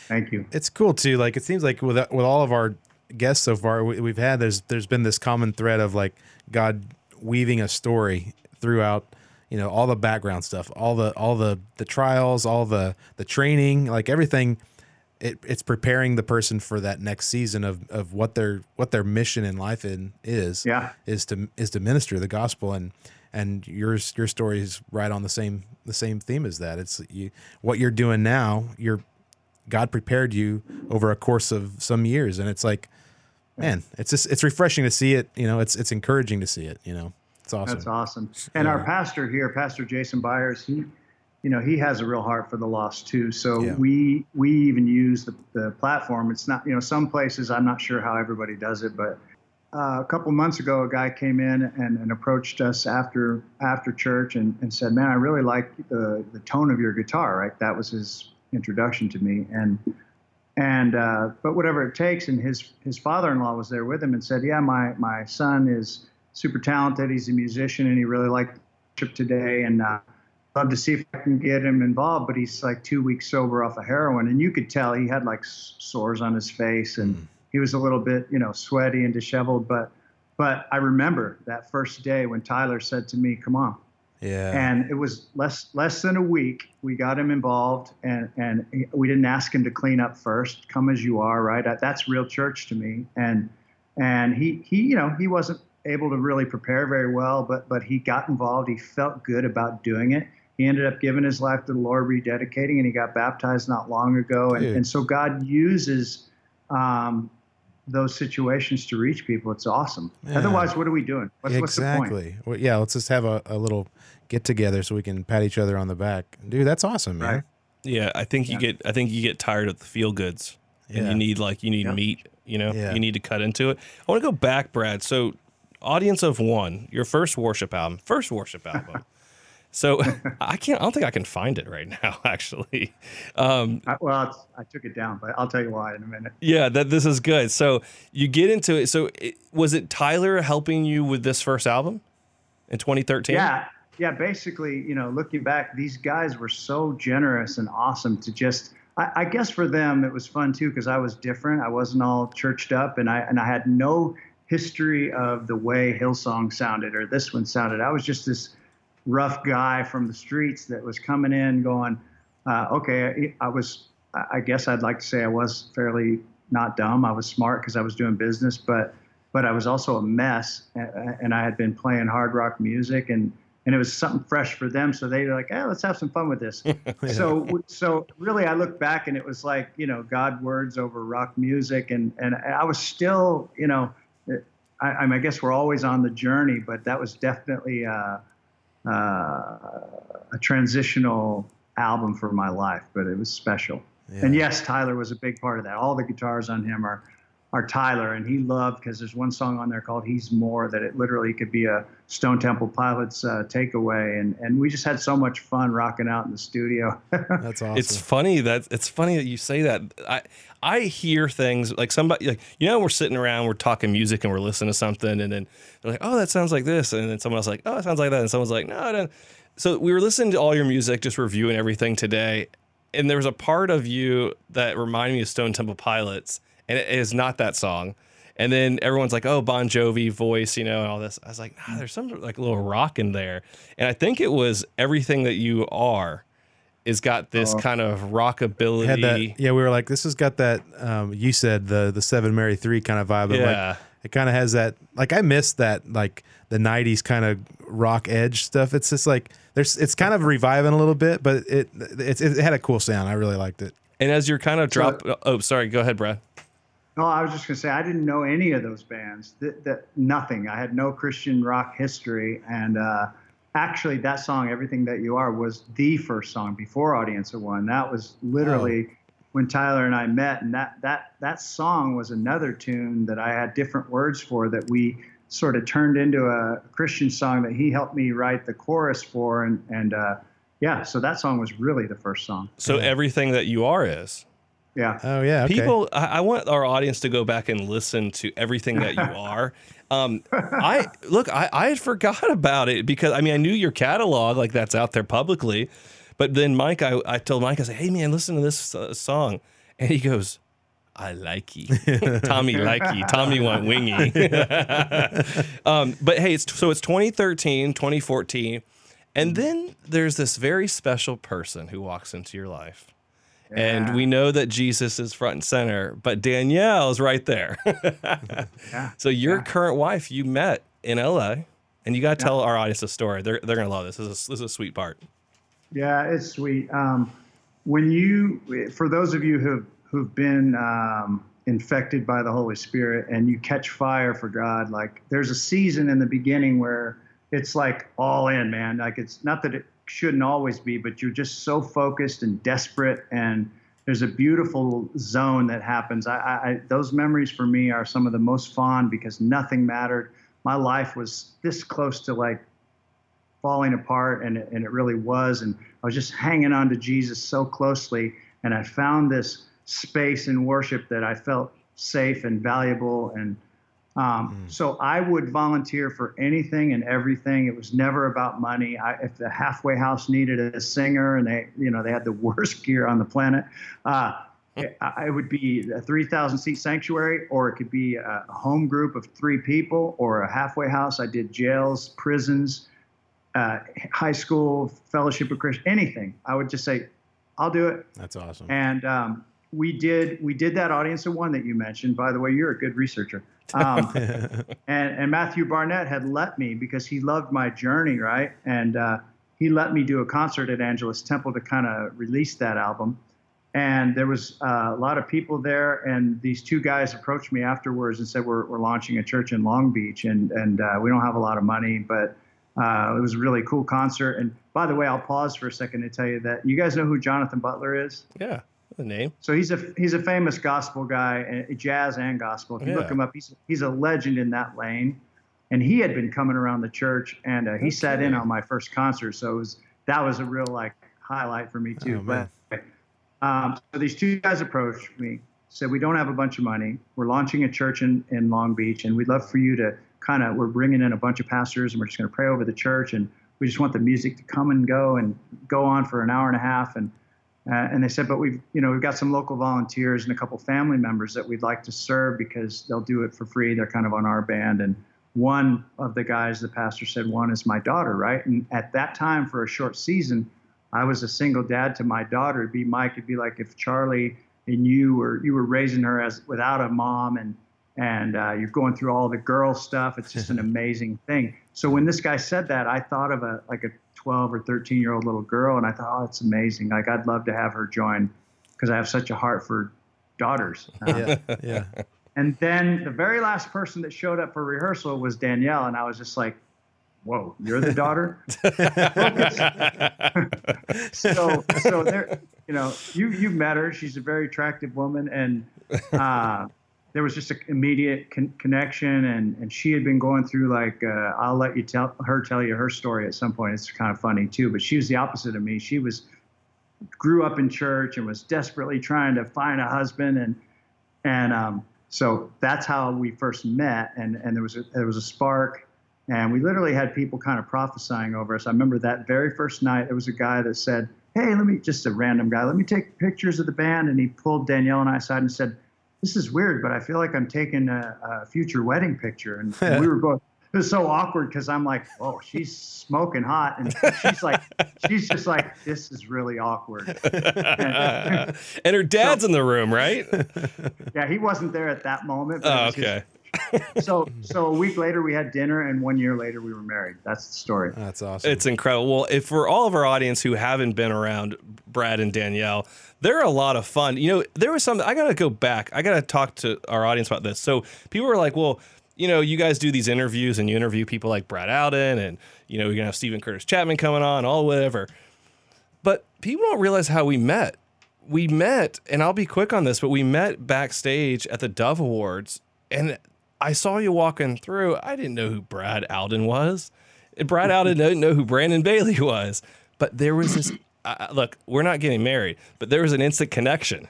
thank you it's cool too. Like it seems like with with all of our guests so far, we, we've had there's there's been this common thread of like God weaving a story throughout. You know all the background stuff, all the all the the trials, all the the training, like everything. It, it's preparing the person for that next season of, of what their what their mission in life in is Yeah. is to is to minister the gospel and and yours your story is right on the same the same theme as that it's you what you're doing now you're God prepared you over a course of some years, and it's like, man, it's just it's refreshing to see it. You know, it's it's encouraging to see it. You know, it's awesome. That's awesome. And our pastor here, Pastor Jason Byers, he, you know, he has a real heart for the lost too. So Yeah. we we even use the, the platform. It's not, you know, some places I'm not sure how everybody does it, but uh, a couple months ago, a guy came in and, and approached us after after church and, and said, "Man, I really like the the tone of your guitar." Right, that was his introduction to me, and and uh, but whatever it takes. And his his father-in-law was there with him and said, "Yeah, my my son is super talented. He's a musician, and he really liked trip today, and uh, love to see if I can get him involved." But he's like two weeks sober off of heroin, and you could tell he had like sores on his face, and hmm. he was a little bit, you know, sweaty and disheveled. But but I remember that first day when Tyler said to me, "Come on." yeah, and it was less less than a week. We got him involved, and and we didn't ask him to clean up first. Come as you are, right? That's real church to me. And and he he you know he wasn't able to really prepare very well, but but he got involved. He felt good about doing it. He ended up giving his life to the Lord, rededicating, and he got baptized not long ago. And Dude. and so God uses. Um, those situations to reach people, it's awesome. Yeah. Otherwise, what are we doing? What's, what's the point? exactly. Well, yeah, let's just have a, a little get together so we can pat each other on the back, dude. That's awesome, man. Right. Yeah, I think you get I think you get tired of the feel goods, and Yeah. you need like you need Yep. meat. You know, Yeah. you need to cut into it. I want to go back, Brad. So, audience of one, your first worship album, first worship album. so I can't. I don't think I can find it right now. Actually, um, I, well, I took it down, but I'll tell you why in a minute. yeah, that this is good. So you get into it. So it, was it Tyler helping you with this first album in 2013? Yeah, yeah. Basically, you know, looking back, these guys were so generous and awesome to just. I, I guess for them it was fun too because I was different. I wasn't all churched up, and I and I had no history of the way Hillsong sounded or this one sounded. I was just this rough guy from the streets that was coming in going, uh, okay, I, I was. I guess I'd like to say I was fairly not dumb. I was smart because I was doing business, but but I was also a mess, and I had been playing hard rock music, and and it was something fresh for them. So they were like, "Hey, let's have some fun with this." so so really, I look back, and it was like you know, God words over rock music, and and I was still you know, I, I, I guess we're always on the journey, but that was definitely uh, uh, a transitional album for my life, but it was special. And yes, Tyler was a big part of that. All the guitars on him are our Tyler, and he loved because there's one song on there called "He's More" that it literally could be a Stone Temple Pilots uh, takeaway, and and we just had so much fun rocking out in the studio. That's awesome. It's funny that it's funny that you say that. I I hear things like somebody like you know we're sitting around we're talking music and we're listening to something and then they're like oh that sounds like this and then someone else like oh it sounds like that and someone's like no it doesn't. So we were listening to all your music, just reviewing everything today, and there was a part of you that reminded me of Stone Temple Pilots, and it is not that song. And then everyone's like, "Oh, Bon Jovi voice," you know, and all this. I was like, "Nah, there's some like little rock in there," and I think it was everything that you are is got this Oh. kind of rockability. had that. Yeah, we were like, this has got that. Um, you said the the Seven Mary Three kind of vibe. Yeah. like, it kind of has that. Like I missed that. Like the '90s kind of rock edge stuff. It's just like there's. It's kind of reviving a little bit, but it it, it had a cool sound. I really liked it. And as you're kind of drop, oh, sorry, go ahead, Brad. No, I was just gonna say I didn't know any of those bands. That, that nothing. I had no Christian rock history, and uh, actually, that song "Everything That You Are" was the first song before Audience of One. That was literally when Tyler and I met, and that that that song was another tune that I had different words for that we sort of turned into a Christian song that he helped me write the chorus for, and and uh, yeah, so that song was really the first song. So everything that you are is. Yeah. Oh yeah. Okay. People, I, I want our audience to go back and listen to everything that you are. Um, I look, I, I had forgot about it because I mean I knew your catalog, like that's out there publicly, but then Mike, I, I told Mike, I said, "Hey man, listen to this uh, song," and he goes, "I like you, Tommy like you, Tommy want wingy." um, but hey, it's so it's 2013, 2014, and then there's this very special person who walks into your life. And we know that Jesus is front and center, but Danielle's right there. Yeah. So your Yeah. current wife you met in LA, and you got to tell our audience a story. They're they're gonna love this. This is this is a sweet part. Yeah, it's sweet. Um, when you, for those of you who've who've been um, infected by the Holy Spirit and you catch fire for God, like there's a season in the beginning where it's like all in, man. Like it's not that it shouldn't always be, but you're just so focused and desperate, and there's a beautiful zone that happens. I, I, those memories for me are some of the most fond because nothing mattered. My life was this close to like falling apart and it, and it really was and i was just hanging on to jesus so closely and i found this space in worship that i felt safe and valuable and um, so i would volunteer for anything and everything it was never about money I, if the halfway house needed a singer and they you know they had the worst gear on the planet uh, it, I- it would be a 3,000 seat sanctuary, or it could be a home group of three people, or a halfway house. I did jails, prisons, uh, high school, fellowship of Christian, anything. I would just say, I'll do it. That's awesome. And um, we did we did that audience of one that you mentioned. By the way, you're a good researcher. Um, and and Matthew Barnett had let me because he loved my journey, right? And uh, he let me do a concert at Angelus Temple to kind of release that album. And there was uh, a lot of people there, and these two guys approached me afterwards and said, "We're, we're launching a church in Long Beach, and and uh, we don't have a lot of money, but uh, it was a really cool concert." And by the way, I'll pause for a second to tell you that you guys know who Jonathan Butler is. Yeah, the name. So he's a he's a famous gospel guy, uh, jazz and gospel. If you look him up, he's he's a legend in that lane. And he had been coming around the church, and uh, he sat in on my first concert. So it was that was a real like highlight for me too. Oh, but um, so these two guys approached me, said, "We don't have a bunch of money. We're launching a church in in Long Beach, and we'd love for you to kind of. We're bringing in a bunch of pastors, and we're just going to pray over the church, and we just want the music to come and go and go on for an hour and a half, and." Uh, and they said, but we've, you know, we've got some local volunteers and a couple family members that we'd like to serve because they'll do it for free. They're kind of on our band. And one of the guys, the pastor said, one is my daughter, right? And at that time, for a short season, I was a single dad to my daughter. It'd be Mike. It'd be like if Charlie and you were you were raising her as without a mom and and uh, you're going through all the girl stuff. It's just an amazing thing. So when this guy said that, I thought of a like a 12 or 13 year old little girl, and I thought, oh, it's amazing. Like I'd love to have her join because I have such a heart for daughters. Uh, yeah, yeah. and then the very last person that showed up for rehearsal was Danielle, and I was just like, "Whoa, you're the daughter." so, so there, you know, you you've met her. She's a very attractive woman, and uh, there was just an immediate con- connection, and and she had been going through like uh, I'll let you tell her tell you her story at some point. It's kind of funny too, but she was the opposite of me. She was grew up in church and was desperately trying to find a husband and and um, so that's how we first met and and there was a, there was a spark and we literally had people kind of prophesying over us. I remember that very first night there was a guy that said, "Hey, let me just a random guy, let me take pictures of the band," and he pulled Danielle and I aside and said, "This is weird, but I feel like I'm taking a, a future wedding picture," and, and we were both it was so awkward because I'm like, oh, she's smoking hot, and she's like, she's just like, this is really awkward. and her dad's in the room, right? Yeah, he wasn't there at that moment. but Oh, okay. So, so a week later we had dinner, and one year later we were married. That's the story. That's awesome. It's incredible. Well, if for all of our audience who haven't been around Brad and Danielle, they're a lot of fun. You know, there was something I got to go back. I got to talk to our audience about this. So people were like, well, you know, you guys do these interviews and you interview people like Brad Alden and, you know, you're going to have Steven Curtis Chapman coming on, all whatever. But people don't realize how we met. We met, and I'll be quick on this, but we met backstage at the Dove Awards, and I saw you walking through. I didn't know who Brad Alden was. And Brad Alden didn't know who Brandon Bailey was. But there was this. Uh, look, we're not getting married, but there was an instant connection,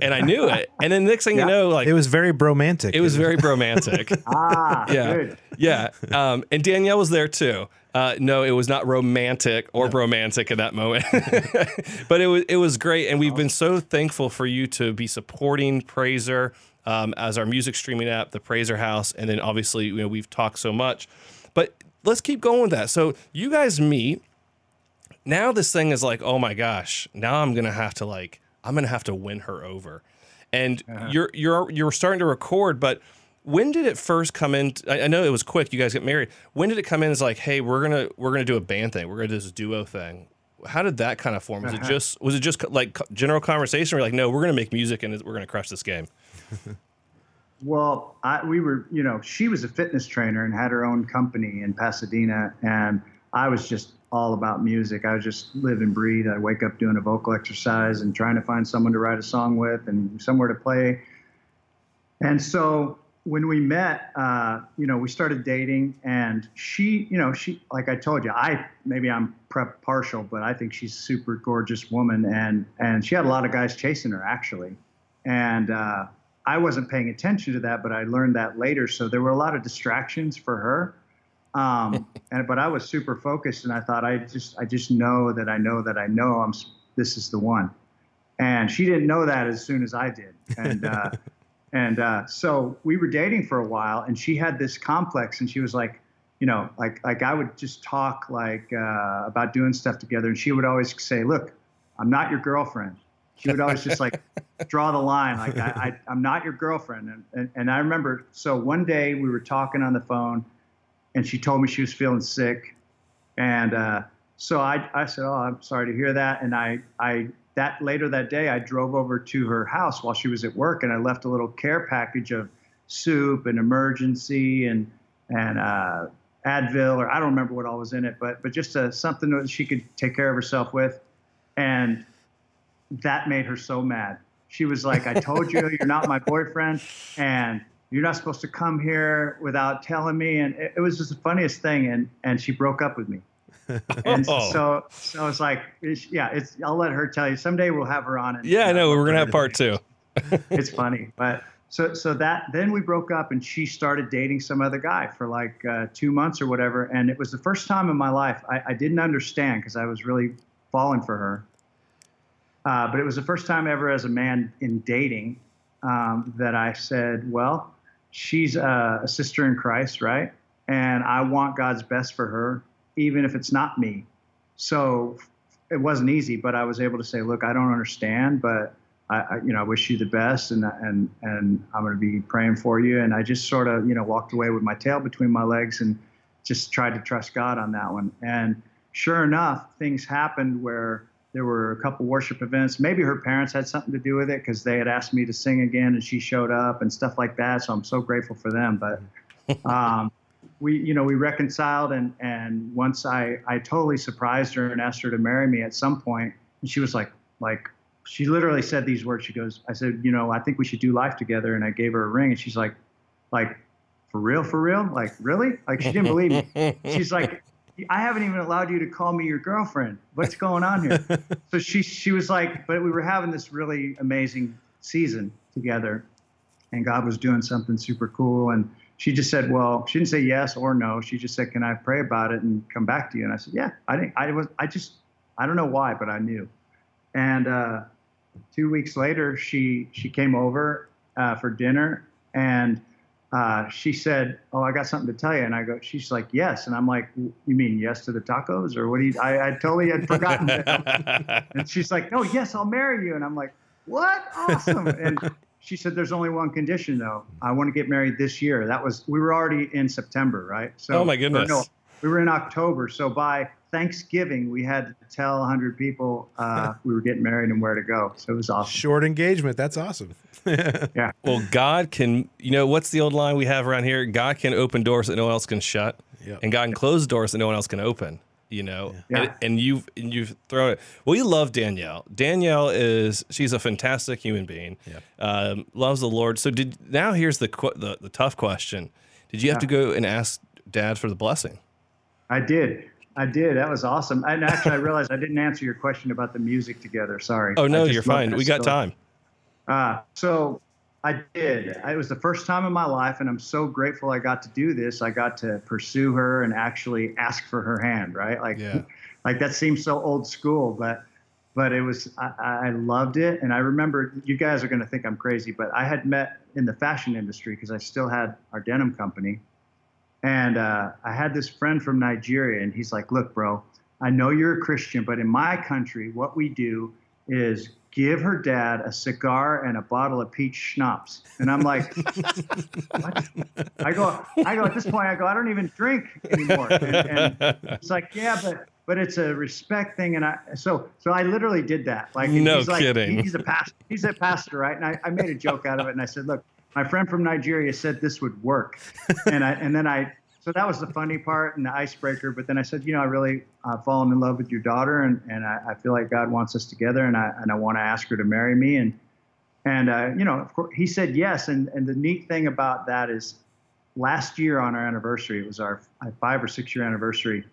and I knew it. And then next thing Yeah. you know, like it was very bromantic. it was very romantic. Ah, yeah, good. yeah. Um, and Danielle was there too. Uh, no, it was not romantic or bromantic at that moment, but it was it was great, and we've been so thankful for you to be supporting PRAZOR um, as our music streaming app, the PRAZOR House, and then obviously you know we've talked so much, but let's keep going with that. So you guys meet. Now this thing is like, oh my gosh! Now I'm gonna have to like, I'm gonna have to win her over, and you're you're you're starting to record, but when did it first come in? I, know it was quick. You guys get married. When did it come in? As like, hey, we're gonna we're gonna do a band thing. We're gonna do this duo thing. How did that kind of form? Was it just was it just like general conversation? Or like, no, we're gonna make music and we're gonna crush this game. Well, I, we were, you know, she was a fitness trainer and had her own company in Pasadena, and I was just all about music. I just live and breathe. I wake up doing a vocal exercise and trying to find someone to write a song with and somewhere to play. And so when we met, uh, you know, we started dating, and she, you know, she, like I told you, I maybe I'm prep partial, but I think she's a super gorgeous woman, and and she had a lot of guys chasing her actually, and. Uh, I wasn't paying attention to that, but I learned that later. So there were a lot of distractions for her. Um, and but I was super focused, and I thought I just I just know that I know that I know I'm this is the one. And she didn't know that as soon as I did. And uh, and uh, so we were dating for a while, and she had this complex, and she was like, you know, like like I would just talk like uh, about doing stuff together, and she would always say, "Look, I'm not your girlfriend." She would always just like draw the line, like I, I'm not your girlfriend. And, and and I remember, so one day we were talking on the phone, and she told me she was feeling sick, and uh, so I I said, "Oh, I'm sorry to hear that," and I I that later that day I drove over to her house while she was at work, and I left a little care package of soup and emergency and and uh, Advil or I don't remember what all was in it, but but just uh, something that she could take care of herself with, and that made her so mad. She was like, "I told you you're not my boyfriend, and you're not supposed to come here without telling me." And it, it was just the funniest thing, and and she broke up with me. And Oh. so so it's like, it's, yeah, it's. I'll let her tell you. Someday we'll have her on. And, Yeah, I know. We're gonna have part two. it's funny, but so so that then we broke up, and she started dating some other guy for like uh, two months or whatever, and it was the first time in my life I, I didn't understand because I was really falling for her. Uh, but it was the first time ever as a man in dating um, that I said, well, she's a, a sister in Christ, right? And I want God's best for her, even if it's not me. So it wasn't easy, but I was able to say, look, I don't understand, but I, I you know, I wish you the best, and and and I'm going to be praying for you. And I just sort of, you know, walked away with my tail between my legs and just tried to trust God on that one. And sure enough, things happened where there were a couple worship events. Maybe her parents had something to do with it because they had asked me to sing again, and she showed up and stuff like that. So I'm so grateful for them. But um, we, you know, we reconciled, and and once I I totally surprised her and asked her to marry me at some point, and she was like like she literally said these words. She goes, I said, you know, I think we should do life together. And I gave her a ring and she's like, like, for real, for real? Like, really? Like, she didn't believe me. She's like, I haven't even allowed you to call me your girlfriend. What's going on here? so she, she was like, but we were having this really amazing season together and God was doing something super cool. And she just said, well, she didn't say yes or no. She just said, can I pray about it and come back to you? And I said, yeah, I didn't, I was, I just, I don't know why, but I knew. And, uh, two weeks later, she she came over uh, for dinner, and uh, she said, "Oh, I got something to tell you." And I go, "She's like, yes." And I'm like, "You mean yes to the tacos, or what do you?" I, I totally had forgotten. and she's like, "No, yes, I'll marry you." And I'm like, "What? Awesome!" And she said, "There's only one condition, though. I want to get married this year." That was we were already in September, right? So Oh, my goodness. No, we were in October. So by Thanksgiving, we had to tell 100 people uh, we were getting married and where to go. So it was awesome. Short engagement. That's awesome. Yeah. Well, God can, you know, what's the old line we have around here? God can open doors that no one else can shut, Yep. and God can close doors that no one else can open. You know, Yeah. and, and you've and you've thrown it. We love Danielle. Danielle is she's a fantastic human being. Yep. Um, loves the Lord. So did now here's the, the the tough question: Did you have to go and ask Dad for the blessing? I did. I did. That was awesome. And actually, I realized I didn't answer your question about the music together. Sorry. Oh no, you're fine. We got story. time. Uh, so I did. It was the first time in my life, and I'm so grateful I got to do this. I got to pursue her and actually ask for her hand. Right? Like, Yeah. like that seems so old school, but but it was. I, I loved it, and I remember. You guys are going to think I'm crazy, but I had met in the fashion industry because I still had our denim company, and uh, I had this friend from Nigeria, and he's like, "Look, bro, I know you're a Christian, but in my country, what we do is give her dad a cigar and a bottle of peach schnapps." And I'm like, "What?" I go, I go. At this point, I go, I don't even drink anymore. And, and it's like, yeah, but but it's a respect thing, and I so so I literally did that. Like, No he's like, kidding. He's a pastor. He's a pastor, right? And I, I made a joke out of it, and I said, look, my friend from Nigeria said this would work, and I and then I. So that was the funny part and the icebreaker. But then I said, you know, I really uh, fallen in love with your daughter, and, and I, I feel like God wants us together, and I and I want to ask her to marry me. And and uh, you know, of course, he said yes. And and the neat thing about that is, last year on our anniversary, it was our five or six year anniversary.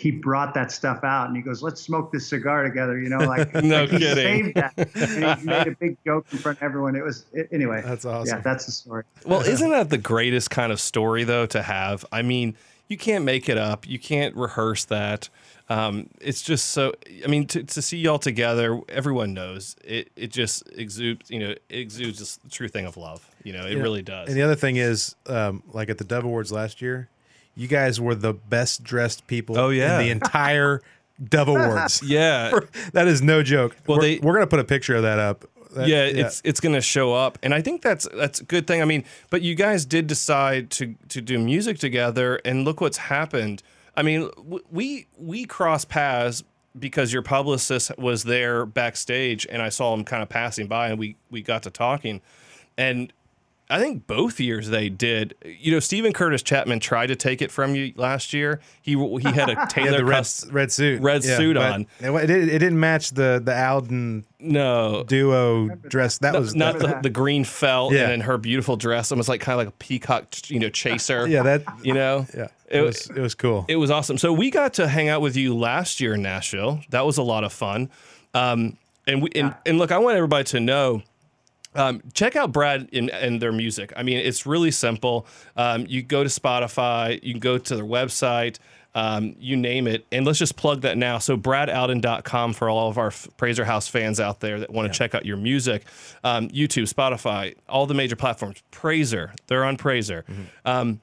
He brought that stuff out, and he goes, "Let's smoke this cigar together." You know, like No like he kidding. saved that, and he made a big joke in front of everyone. It was it, anyway. That's awesome. Yeah, that's the story. Well, isn't that the greatest kind of story though to have? I mean, you can't make it up. You can't rehearse that. Um, it's just so. I mean, to, to see y'all together, everyone knows it. It just exudes. You know, it exudes just the true thing of love. You know, it Yeah. really does. And the other thing is, um, like at the Dove Awards last year, you guys were the best dressed people Oh, yeah. in the entire Dove Awards. yeah, that is no joke. Well, we're, they- we're gonna put a picture of that up. That- yeah, it's it's going to show up, and I think that's that's a good thing. I mean, but you guys did decide to to do music together, and look what's happened. I mean, we we crossed paths because your publicist was there backstage, and I saw him kind of passing by, and we we got to talking, and I think both years they did. You know, Steven Curtis Chapman tried to take it from you last year. He he had a Yeah, Taylor the red, red suit, red suit on. It, it, didn't- match the the Alden no duo dress. That was not that, the, the green felt Yeah. and then her beautiful dress almost like kind of like a peacock you know chaser yeah that you know yeah It- it, was it was cool. it was awesome so we got to hang out with you last year in nashville that was a lot of fun um, and we and, and look i want everybody to know um, check out Brad and, and their music. I mean, it's really simple. Um, you go to Spotify, you can go to their website, um, you name it, and let's just plug that now. So, bradalden.com for all of our PRAZOR House fans out there that want to check out your music. Um, YouTube, Spotify, all the major platforms. PRAZOR, they're on PRAZOR. Um,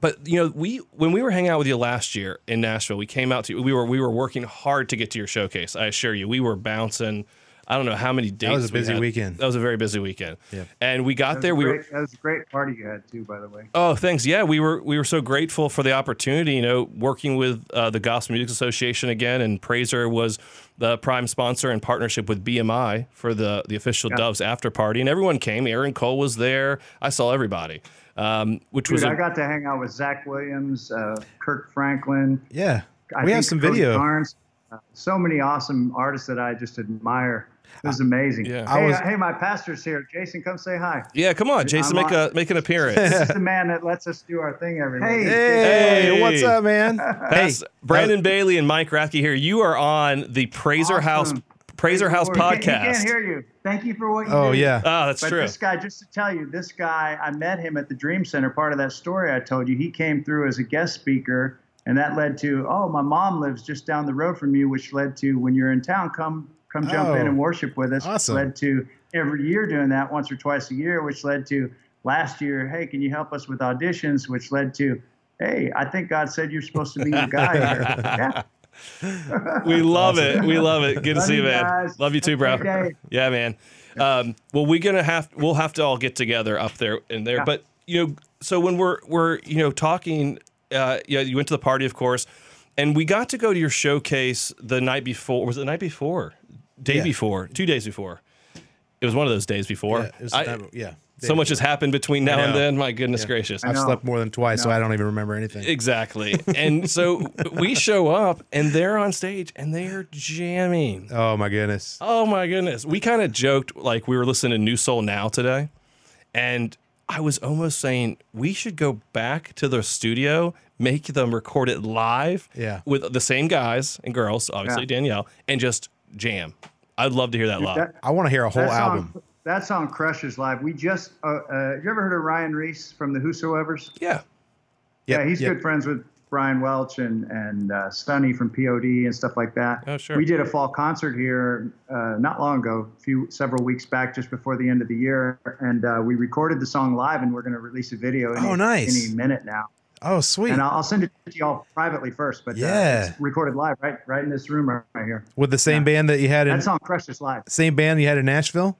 but you know, we when we were hanging out with you last year in Nashville, we came out to we were we were working hard to get to your showcase. I assure you, we were bouncing. I don't know how many days. That was a busy had. weekend. That was a very busy weekend. Yeah. And we got there. a We were. that was a great party you had too, by the way. Oh, thanks. Yeah, we were we were so grateful for the opportunity. You know, working with uh, the Gospel Music Association again, and PRAZOR was the prime sponsor in partnership with BMI for the the official Yeah. Doves after party, and everyone came. Aaron Cole was there. I saw everybody, um, which was Dude, a- I got to hang out with Zach Williams, uh, Kirk Franklin. Yeah, I we have some Cody video. Carnes, uh, so many awesome artists that I just admire. It was amazing. Yeah. I Hey, was- uh, hey, my pastor's here. Jason, come say hi. Yeah, come on, Jason, I'm make a make an appearance. This is the man that lets us do our thing every Hey, week. Hey. what's up, man? That's Brandon Bailey and Mike Rathke here. You are on the PRAZOR House Awesome. PRAZOR House He can't- He podcast. can't hear you. Thank you for what you Oh do. yeah. Oh, that's But true. this guy, just to tell you, this guy, I met him at the Dream Center. Part of that story I told you, he came through as a guest speaker, and that led to, oh, my mom lives just down the road from you, which led to when you're in town, come come jump Oh, in and worship with us. awesome. Led to every year doing that once or twice a year, which led to last year, hey, can you help us with auditions? Which led to, hey, I think God said you're supposed to be the guy here. Yeah. We love it. We love it. Good to see you, you man. guys. Love you too, bro. Yeah, man. Um, well, we're gonna have we'll have to all get together up there in there. Yeah. But you know, so when we're we're you know talking, uh, yeah, you went to the party, of course, and we got to go to your showcase the night before. Was it the night before? Day Yeah. before? Two days before? It was one of those days before. Yeah, it was- I- uh, yeah. so much has happened between now and then. My goodness gracious. I've slept more than twice, so I don't even remember anything. Exactly. And so we show up and they're on stage and they are jamming. oh my goodness. Oh my goodness. We kind of joked like we were listening to New Soul Now today. And I was almost saying we should go back to the studio, make them record it live Yeah. with the same guys and girls, obviously Yeah. Danielle, and just jam. I'd love to hear that live. That- I want to hear a whole that album. Song, that song crushes live. We just, uh, uh, have you ever heard of Ryan Ries from the Whosoevers? yeah. Yep, yeah, he's yep. good friends with Brian Welch and and uh, Sonny from POD and stuff like that. Oh, sure. We did a fall concert here uh, not long ago, a few several weeks back, just before the end of the year, and uh, we recorded the song live, and we're going to release a video. Any, Oh, nice. Any minute now, Oh, sweet. and I'll, send it to y'all privately first. But Yeah. uh, it's recorded live, right, right in this room right, here. With the same band that you had in That song crushes live. same band you had in Nashville.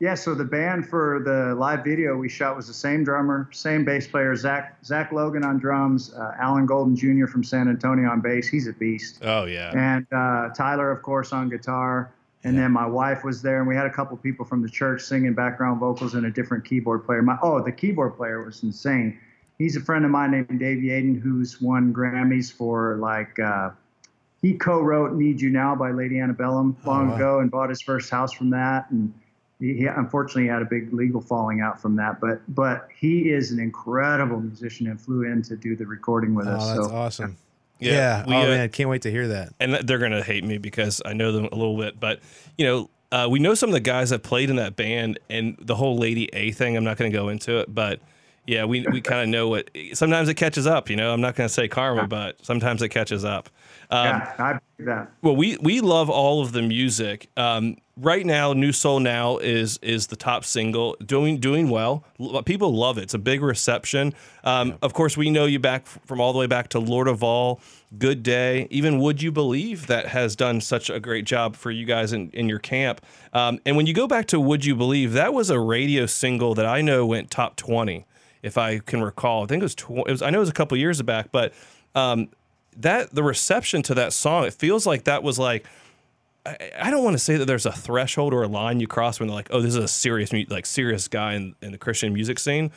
Yeah, so the band for the live video we shot was the same drummer, same bass player, Zach Zach Logan on drums, uh, Alan Golden Jr. from San Antonio on bass. He's a beast. Oh yeah. And uh, Tyler, of course, on guitar. And then my wife was there, and we had a couple people from the church singing background vocals and a different keyboard player. My, oh, the keyboard player was insane. He's a friend of mine named Dave Yaden, who's won Grammys for like uh, he co-wrote "Need You Now" by Lady Antebellum long wow. ago and bought his first house from that. And he, he unfortunately had a big legal falling out from that. But but he is an incredible musician and flew in to do the recording with us. Oh, us. that's so awesome. Yeah, Yeah. we, oh uh, man, can't wait to hear that. and they're gonna hate me because I know them a little bit, but you know, uh, we know some of the guys that played in that band, and the whole Lady A thing. I'm not gonna go into it, but yeah, we we kind of know what. Sometimes it catches up. You know, I'm not gonna say karma, but sometimes it catches up. Um, yeah, I believe that. well, we we love all of the music. Um, right now, New Soul Now is is the top single, doing doing well. People love it. It's a big reception. Um, Of course, we know you back from all the way back to Lord of All, Good Day, even Would You Believe that has done such a great job for you guys in in your camp. Um, and when you go back to Would You Believe, that was a radio single that I know went top twenty, if I can recall. I think it was, tw- it was I know it was a couple years back, but. Um, that the reception to that song, it feels like that was like I, don't want to say that there's a threshold or a line you cross when they're like, oh, this is a serious like serious guy in, in the Christian music scene,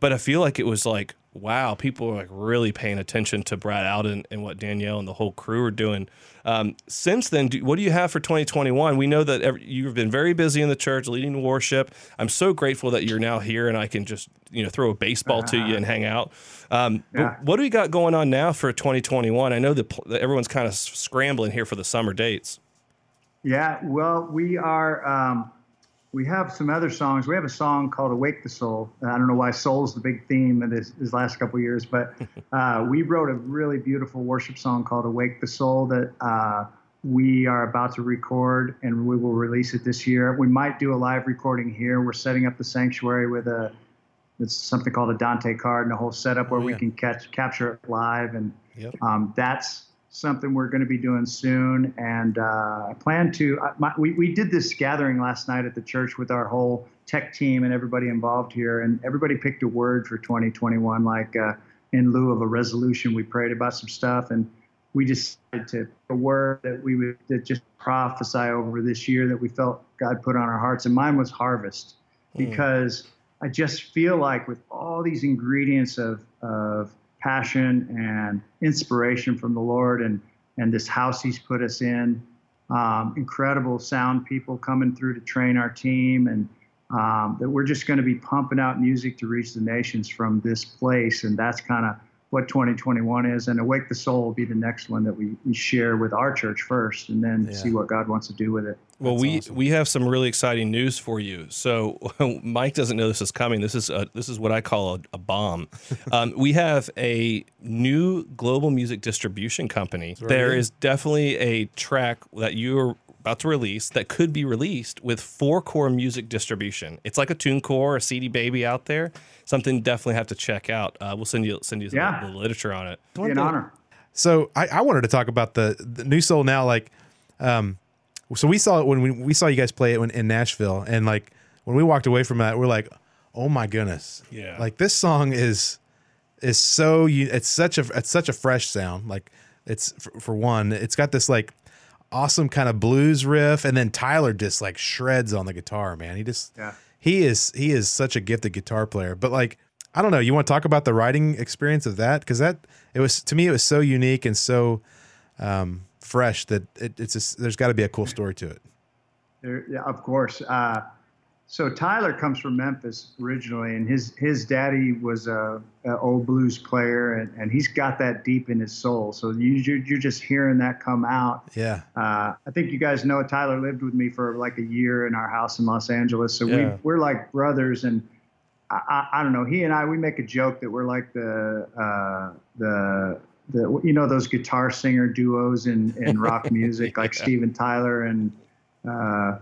but I feel like it was like, wow, people are like really paying attention to Brad Alden and what Danielle and the whole crew are doing. Um, since then, do, what do you have for 2021? We know that every, you've been very busy in the church leading worship. I'm so grateful that you're now here and I can just you know throw a baseball to you and hang out. Um, Yeah. What do we got going on now for 2021? I know that, that everyone's kind of scrambling here for the summer dates. Yeah, well, we are. Um, we have some other songs. We have a song called "Awake the Soul." I don't know why soul's the big theme of this, this last couple of years, but uh, we wrote a really beautiful worship song called "Awake the Soul" that uh, we are about to record, and we will release it this year. We might do a live recording here. We're setting up the sanctuary with a it's something called a Dante card and a whole setup where we yeah. can catch capture it live and Yep. um, that's something we're going to be doing soon. And uh, I plan to. I- My, we we did this gathering last night at the church with our whole tech team and everybody involved here, and everybody picked a word for 2021. Like uh, in lieu of a resolution, we prayed about some stuff, and we decided to a word that we would that just prophesy over this year that we felt God put on our hearts, and mine was harvest, because I just feel like with all these ingredients of of passion and inspiration from the Lord and and this house He's put us in, um, incredible sound people coming through to train our team, and um, that we're just going to be pumping out music to reach the nations from this place, and that's kind of what 2021 is. And Awake the Soul will be the next one that we, we share with our church first, and then Yeah. see what God wants to do with it. Well, That's we awesome. we have some really exciting news for you. So Mike doesn't know this is coming. This is a, this is what I call a, a bomb. Um, we have a new global music distribution company. There good. is definitely a track that you're about to release that could be released with four core music distribution. It's like a TuneCore or CD Baby out there. Something definitely have to check out. Uh, we'll send you send you Yeah. the, the literature on it. Be an honor. So I, I wanted to talk about the, the new soul now. Like, um, so we saw it when we, we saw you guys play it when, in Nashville, and like when we walked away from that, we're like, oh my goodness, Yeah. Like this song is is so you. It's such a it's such a fresh sound. Like it's for, for one, it's got this like awesome kind of blues riff, and then Tyler just like shreds on the guitar. Man, he just Yeah. he is he is such a gifted guitar player. But like I don't know, you want to talk about the writing experience of that because that it was to me it was so unique and so um, fresh that it, it's just, there's got to be a cool story to it. There, yeah, of course. Uh, so Tyler comes from Memphis originally, and his his daddy was a, a old blues player, and, and he's got that deep in his soul. So you you're, you're just hearing that come out. Yeah, Uh, I think you guys know Tyler lived with me for like a year in our house in Los Angeles. So Yeah. we we're like brothers, and I, I, I don't know. He and I we make a joke that we're like the uh, the the you know those guitar singer duos in in rock music like Steven Tyler and. Uh,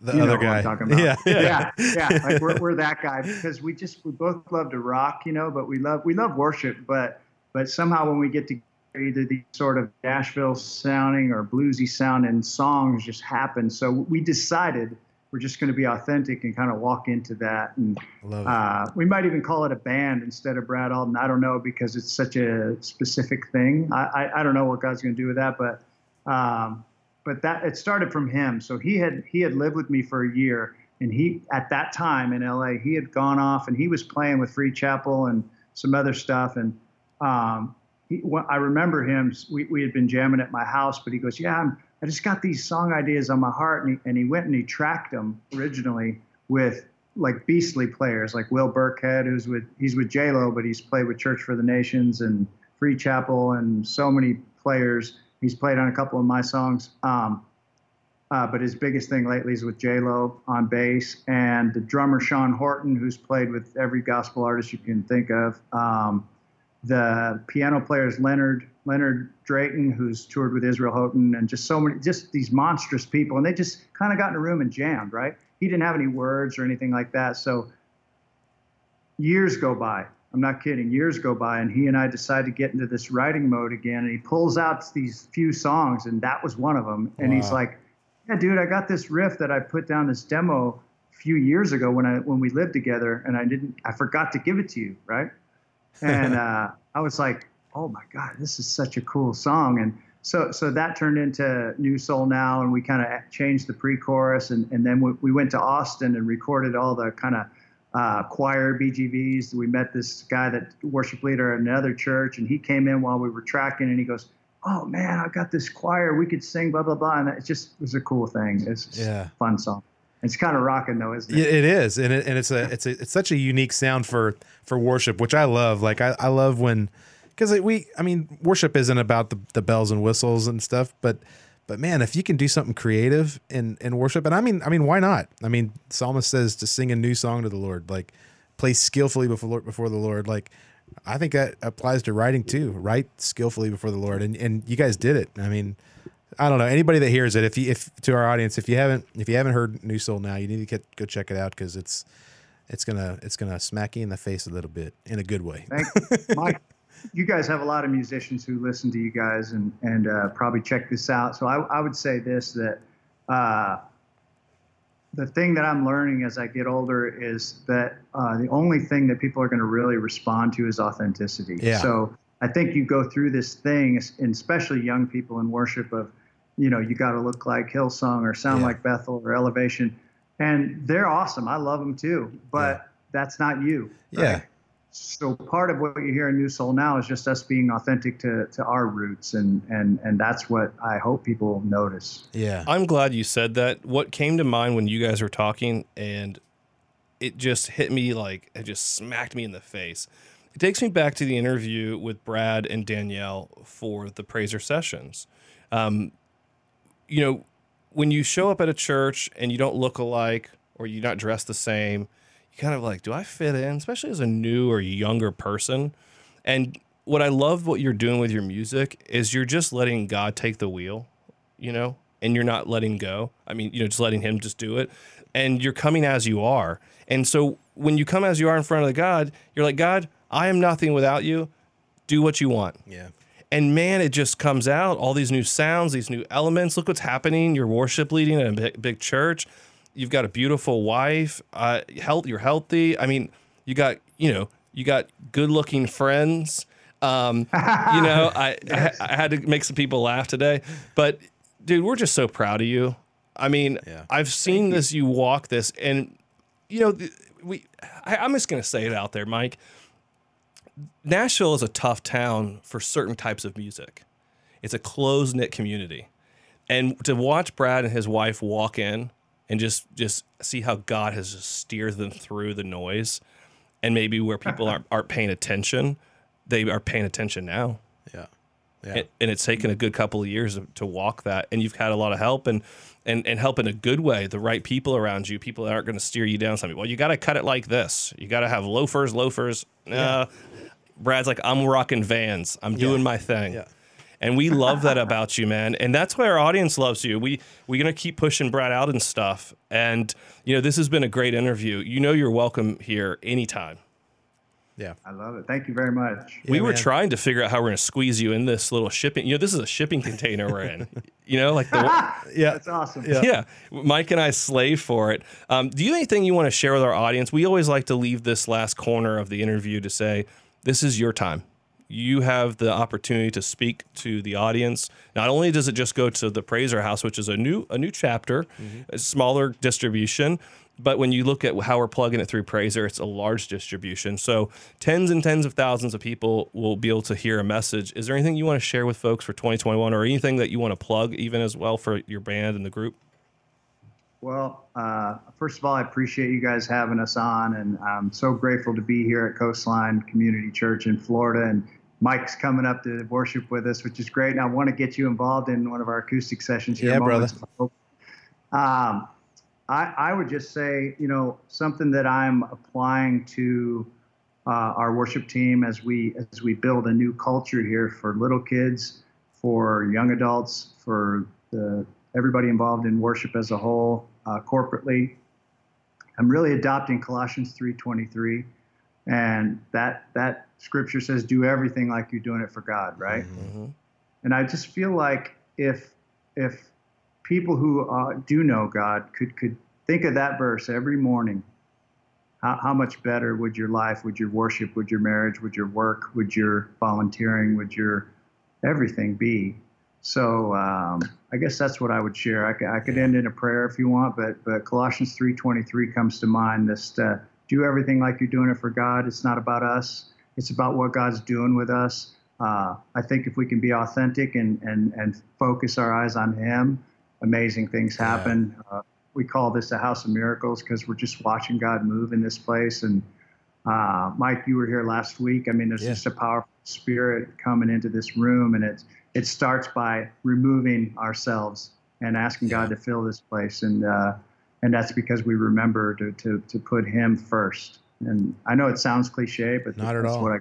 the other guy. talking about. Yeah, yeah, yeah. Like we're, we're that guy because we just we both love to rock, you know, but we love we love worship, but but somehow when we get to either these sort of Nashville sounding or bluesy sounding songs just happen. So we decided we're just going to be authentic and kind of walk into that. And uh, we might even call it a band instead of Brad Alden. I don't know because it's such a specific thing. I, I, I don't know what God's going to do with that, but um, but that it started from him. So he had he had lived with me for a year, and he at that time in L.A. he had gone off and he was playing with Free Chapel and some other stuff. And um, he, I remember him. We, we had been jamming at my house, but he goes, "Yeah, I'm, I just got these song ideas on my heart," and he, and he went and he tracked them originally with like beastly players like Will Burkhead, who's with he's with J Lo, but he's played with Church for the Nations and Free Chapel and so many players. He's played on a couple of my songs. Um, uh, but his biggest thing lately is with J Lo on bass and the drummer Sean Horton, who's played with every gospel artist you can think of. Um, the piano players Leonard Leonard Drayton, who's toured with Israel Houghton, and just so many, just these monstrous people. And they just kind of got in a room and jammed, right? He didn't have any words or anything like that. So years go by. I'm not kidding. Years go by, and he and I decide to get into this writing mode again. And he pulls out these few songs, and that was one of them. And he's like, "Yeah, dude, I got this riff that I put down this demo a few years ago when I when we lived together, and I didn't, I forgot to give it to you, right?" And uh, I was like, "Oh my god, this is such a cool song!" And so so that turned into New Soul Now, and we kind of changed the pre-chorus, and and then we, we went to Austin and recorded all the kind of uh, choir BGVs. We met this guy that worship leader at another church, and he came in while we were tracking, and he goes, "Oh man, I got this choir. We could sing blah blah blah." And it just was a cool thing. It's Yeah. a fun song. It's kind of rocking though, isn't Yeah, it? it is, and it, and it's a it's a it's such a unique sound for for worship, which I love. Like I, I love when because we I mean worship isn't about the, the bells and whistles and stuff, but but man, if you can do something creative in in worship, and I mean I mean why not? I mean psalmist says to sing a new song to the Lord, like play skillfully before before the Lord, like. I think that applies to writing too. Write skillfully before the Lord, and and you guys did it. I mean, I don't know anybody that hears it. If you, if to our audience, if you haven't if you haven't heard New Soul now, you need to get, go check it out because it's it's gonna it's gonna smack you in the face a little bit in a good way. Thank you. Mike, you guys have a lot of musicians who listen to you guys and, and uh, probably check this out. So I, I would say this that uh, the thing that I'm learning as I get older is that uh, the only thing that people are going to really respond to is authenticity. Yeah. So I think you go through this thing, and especially young people in worship, of you know you got to look like Hillsong or sound Yeah. like Bethel or Elevation, and they're awesome. I love them too, but Yeah. that's not you. Yeah. so part of what you hear in New Soul now is just us being authentic to, to our roots, and, and and that's what I hope people notice. Yeah. I'm glad you said that. What came to mind when you guys were talking, and it just hit me like it just smacked me in the face. It takes me back to the interview with Brad and Danielle for the PRAZOR sessions. Um, you know, when you show up at a church and you don't look alike or you're not dressed the same, you kind of like, do I fit in? Especially as a new or younger person. And what I love what you're doing with your music is you're just letting God take the wheel, you know, and you're not letting go. I mean, you know, just letting Him just do it. And you're coming as you are. And so when you come as you are in front of God, you're like, God, I am nothing without you. Do what you want. Yeah. And man, it just comes out all these new sounds, these new elements. Look what's happening. You're worship leading in a big, big church. You've got a beautiful wife. Uh, health, you're healthy. I mean, you got you know you got good looking friends. Um, you know, I, I I had to make some people laugh today, but dude, we're just so proud of you. I mean, Yeah. I've seen this. You walk this, and you know, we. I, I'm just gonna say it out there, Mike. Nashville is a tough town for certain types of music. It's a close knit community, and to watch Brad and his wife walk in and just just see how God has just steered them through the noise, and maybe where people aren't aren't paying attention, they are paying attention now. Yeah. Yeah. And, and it's taken a good couple of years to walk that, and you've had a lot of help and and and help in a good way. The right people around you, people that aren't going to steer you down. Something. Well, you got to cut it like this. You got to have loafers, loafers. Uh, Brad's like, I'm rocking Vans. I'm doing my thing. Yeah. And we love that about you, man. And that's why our audience loves you. We we're gonna keep pushing Brad out and stuff. And you know, this has been a great interview. You know, you're welcome here anytime. Yeah. I love it. Thank you very much. we were man. trying to figure out how we're gonna squeeze you in this little shipping. You know, this is a shipping container we're in. You know, like the Yeah. That's awesome. yeah. yeah. Mike and I slave for it. Um, do you have anything you want to share with our audience? We always like to leave this last corner of the interview to say, this is your time. You have the opportunity to speak to the audience. Not only does it just go to the PRAZOR House, which is a new a new chapter, a smaller distribution, but when you look at how we're plugging it through PRAZOR, it's a large distribution. So tens and tens of thousands of people will be able to hear a message. Is there anything you want to share with folks for 2021 or anything that you want to plug even as well for your band and the group? Well, uh, first of all, I appreciate you guys having us on, and I'm so grateful to be here at Coastline Community Church in Florida. And Mike's coming up to worship with us, which is great. And I want to get you involved in one of our acoustic sessions here. Yeah, brother. Moments of Hope. Um, I, I would just say, you know, something that I'm applying to uh, our worship team as we as we build a new culture here for little kids, for young adults, for the everybody involved in worship as a whole, uh, corporately. I'm really adopting Colossians 3:23, and that that scripture says, "Do everything like you're doing it for God," right? And I just feel like if if people who uh, do know God could could think of that verse every morning, how, how much better would your life, would your worship, would your marriage, would your work, would your volunteering, would your everything be? So um, I guess that's what I would share. I could, I could end in a prayer if you want, but but Colossians 3:23 comes to mind. This uh, do everything like you're doing it for God. It's not about us. It's about what God's doing with us. Uh, I think if we can be authentic and and and focus our eyes on Him, amazing things happen. Uh, we call this a house of miracles because we're just watching God move in this place. And uh, Mike, you were here last week. I mean, there's Yeah. just a powerful spirit coming into this room, and it it starts by removing ourselves and asking God to fill this place, and uh, and that's because we remember to to to put Him first. And I know it sounds cliche, but Not at that's all. what I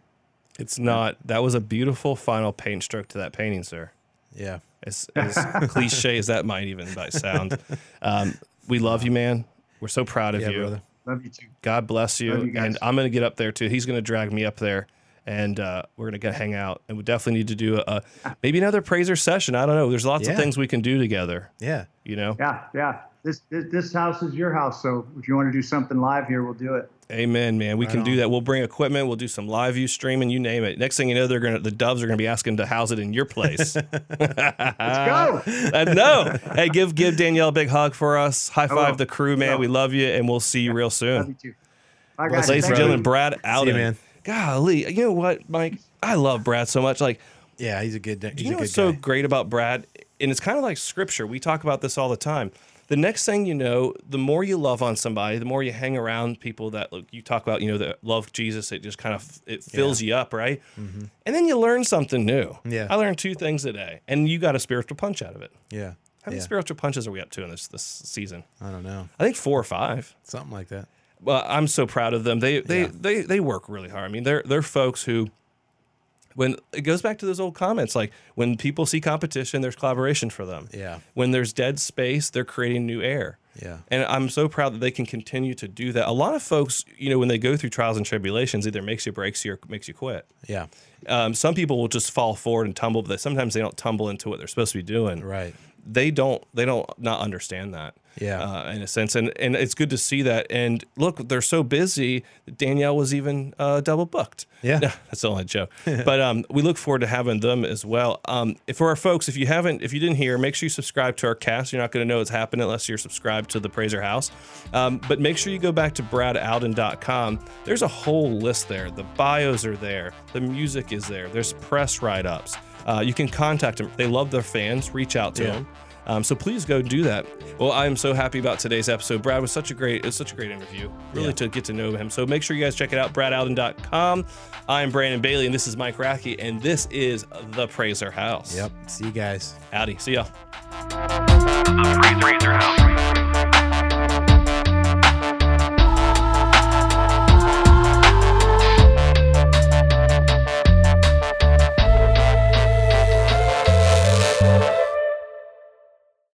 It's not. That was a beautiful final paint stroke to that painting, sir. Yeah. As, as cliche as that might even might sound. Um, we love you, man. We're so proud of Yeah, you. brother. love you too. God bless you. Love you guys. and I'm going to get up there too. He's going to drag me up there and uh, we're going to go hang out. And we definitely need to do a, a maybe another prazor session. I don't know. There's lots Yeah. of things we can do together, Yeah. you know? Yeah, yeah. This, this this house is your house, so if you want to do something live here, we'll do it. Amen, man. We can Right do that. We'll bring equipment. We'll do some live view streaming. You name it. Next thing you know, they're gonna the Doves are gonna be asking to house it in your place. Let's go. Uh, no. Hey, give give Danielle a big hug for us. High will. five the crew, man. will. We love you, and we'll see you real Love soon. you too. Bye, Bless guys. you, Ladies and Thank gentlemen, you. Brad See Alden. you, man. golly, you know what, Mike? I love Brad so much. Like, Yeah, he's a good. He's you a know good what's so great about Brad? And it's kind of like scripture. We talk about this all the time. The next thing you know, the more you love on somebody, the more you hang around people that look, you talk about, you know, that love Jesus. It just kind of it fills you up, right? And then you learn something new. Mm-hmm. Yeah. I learned two things today, and you got a spiritual punch out of it. Yeah. How many yeah. spiritual punches are we up to in this this season? I don't know. I think four or five. Something like that. Well, I'm so proud of them. They they Yeah. they they work really hard. I mean, they're they're folks who when it goes back to those old comments like when people see competition, there's collaboration for them. Yeah. When there's dead space, they're creating new air. Yeah. And I'm so proud that they can continue to do that. A lot of folks, you know, when they go through trials and tribulations, either makes you breaks you or makes you quit. Yeah. Um, some people will just fall forward and tumble, but sometimes they don't tumble into what they're supposed to be doing Right. they don't they don't not understand that Yeah. uh, in a sense. And and it's good to see that. And look they're so busy danielle was even uh, double booked. Yeah. No, that's the only joke. But um, we look forward to having them as well. Um, for our folks if you haven't if you didn't hear make sure you subscribe to our cast. You're not going to know what's happening unless you're subscribed to the prazor house. Um, but make sure you go back to bradalden.com there's a whole list there. The bios are there. The music is there. There's press write-ups. Uh, you can contact them they love their fans. Reach out to Yeah. them um, so please go do that. Well, I am so happy about today's episode. Brad was such a great, it was such a great interview. Really Yeah. to get to know him. So make sure you guys check it out, bradalden.com. I'm Brandon Bailey, and this is Mike Rathke, and this is the PRAZOR House. Yep. See you guys. Howdy. See y'all. The PRAZOR House.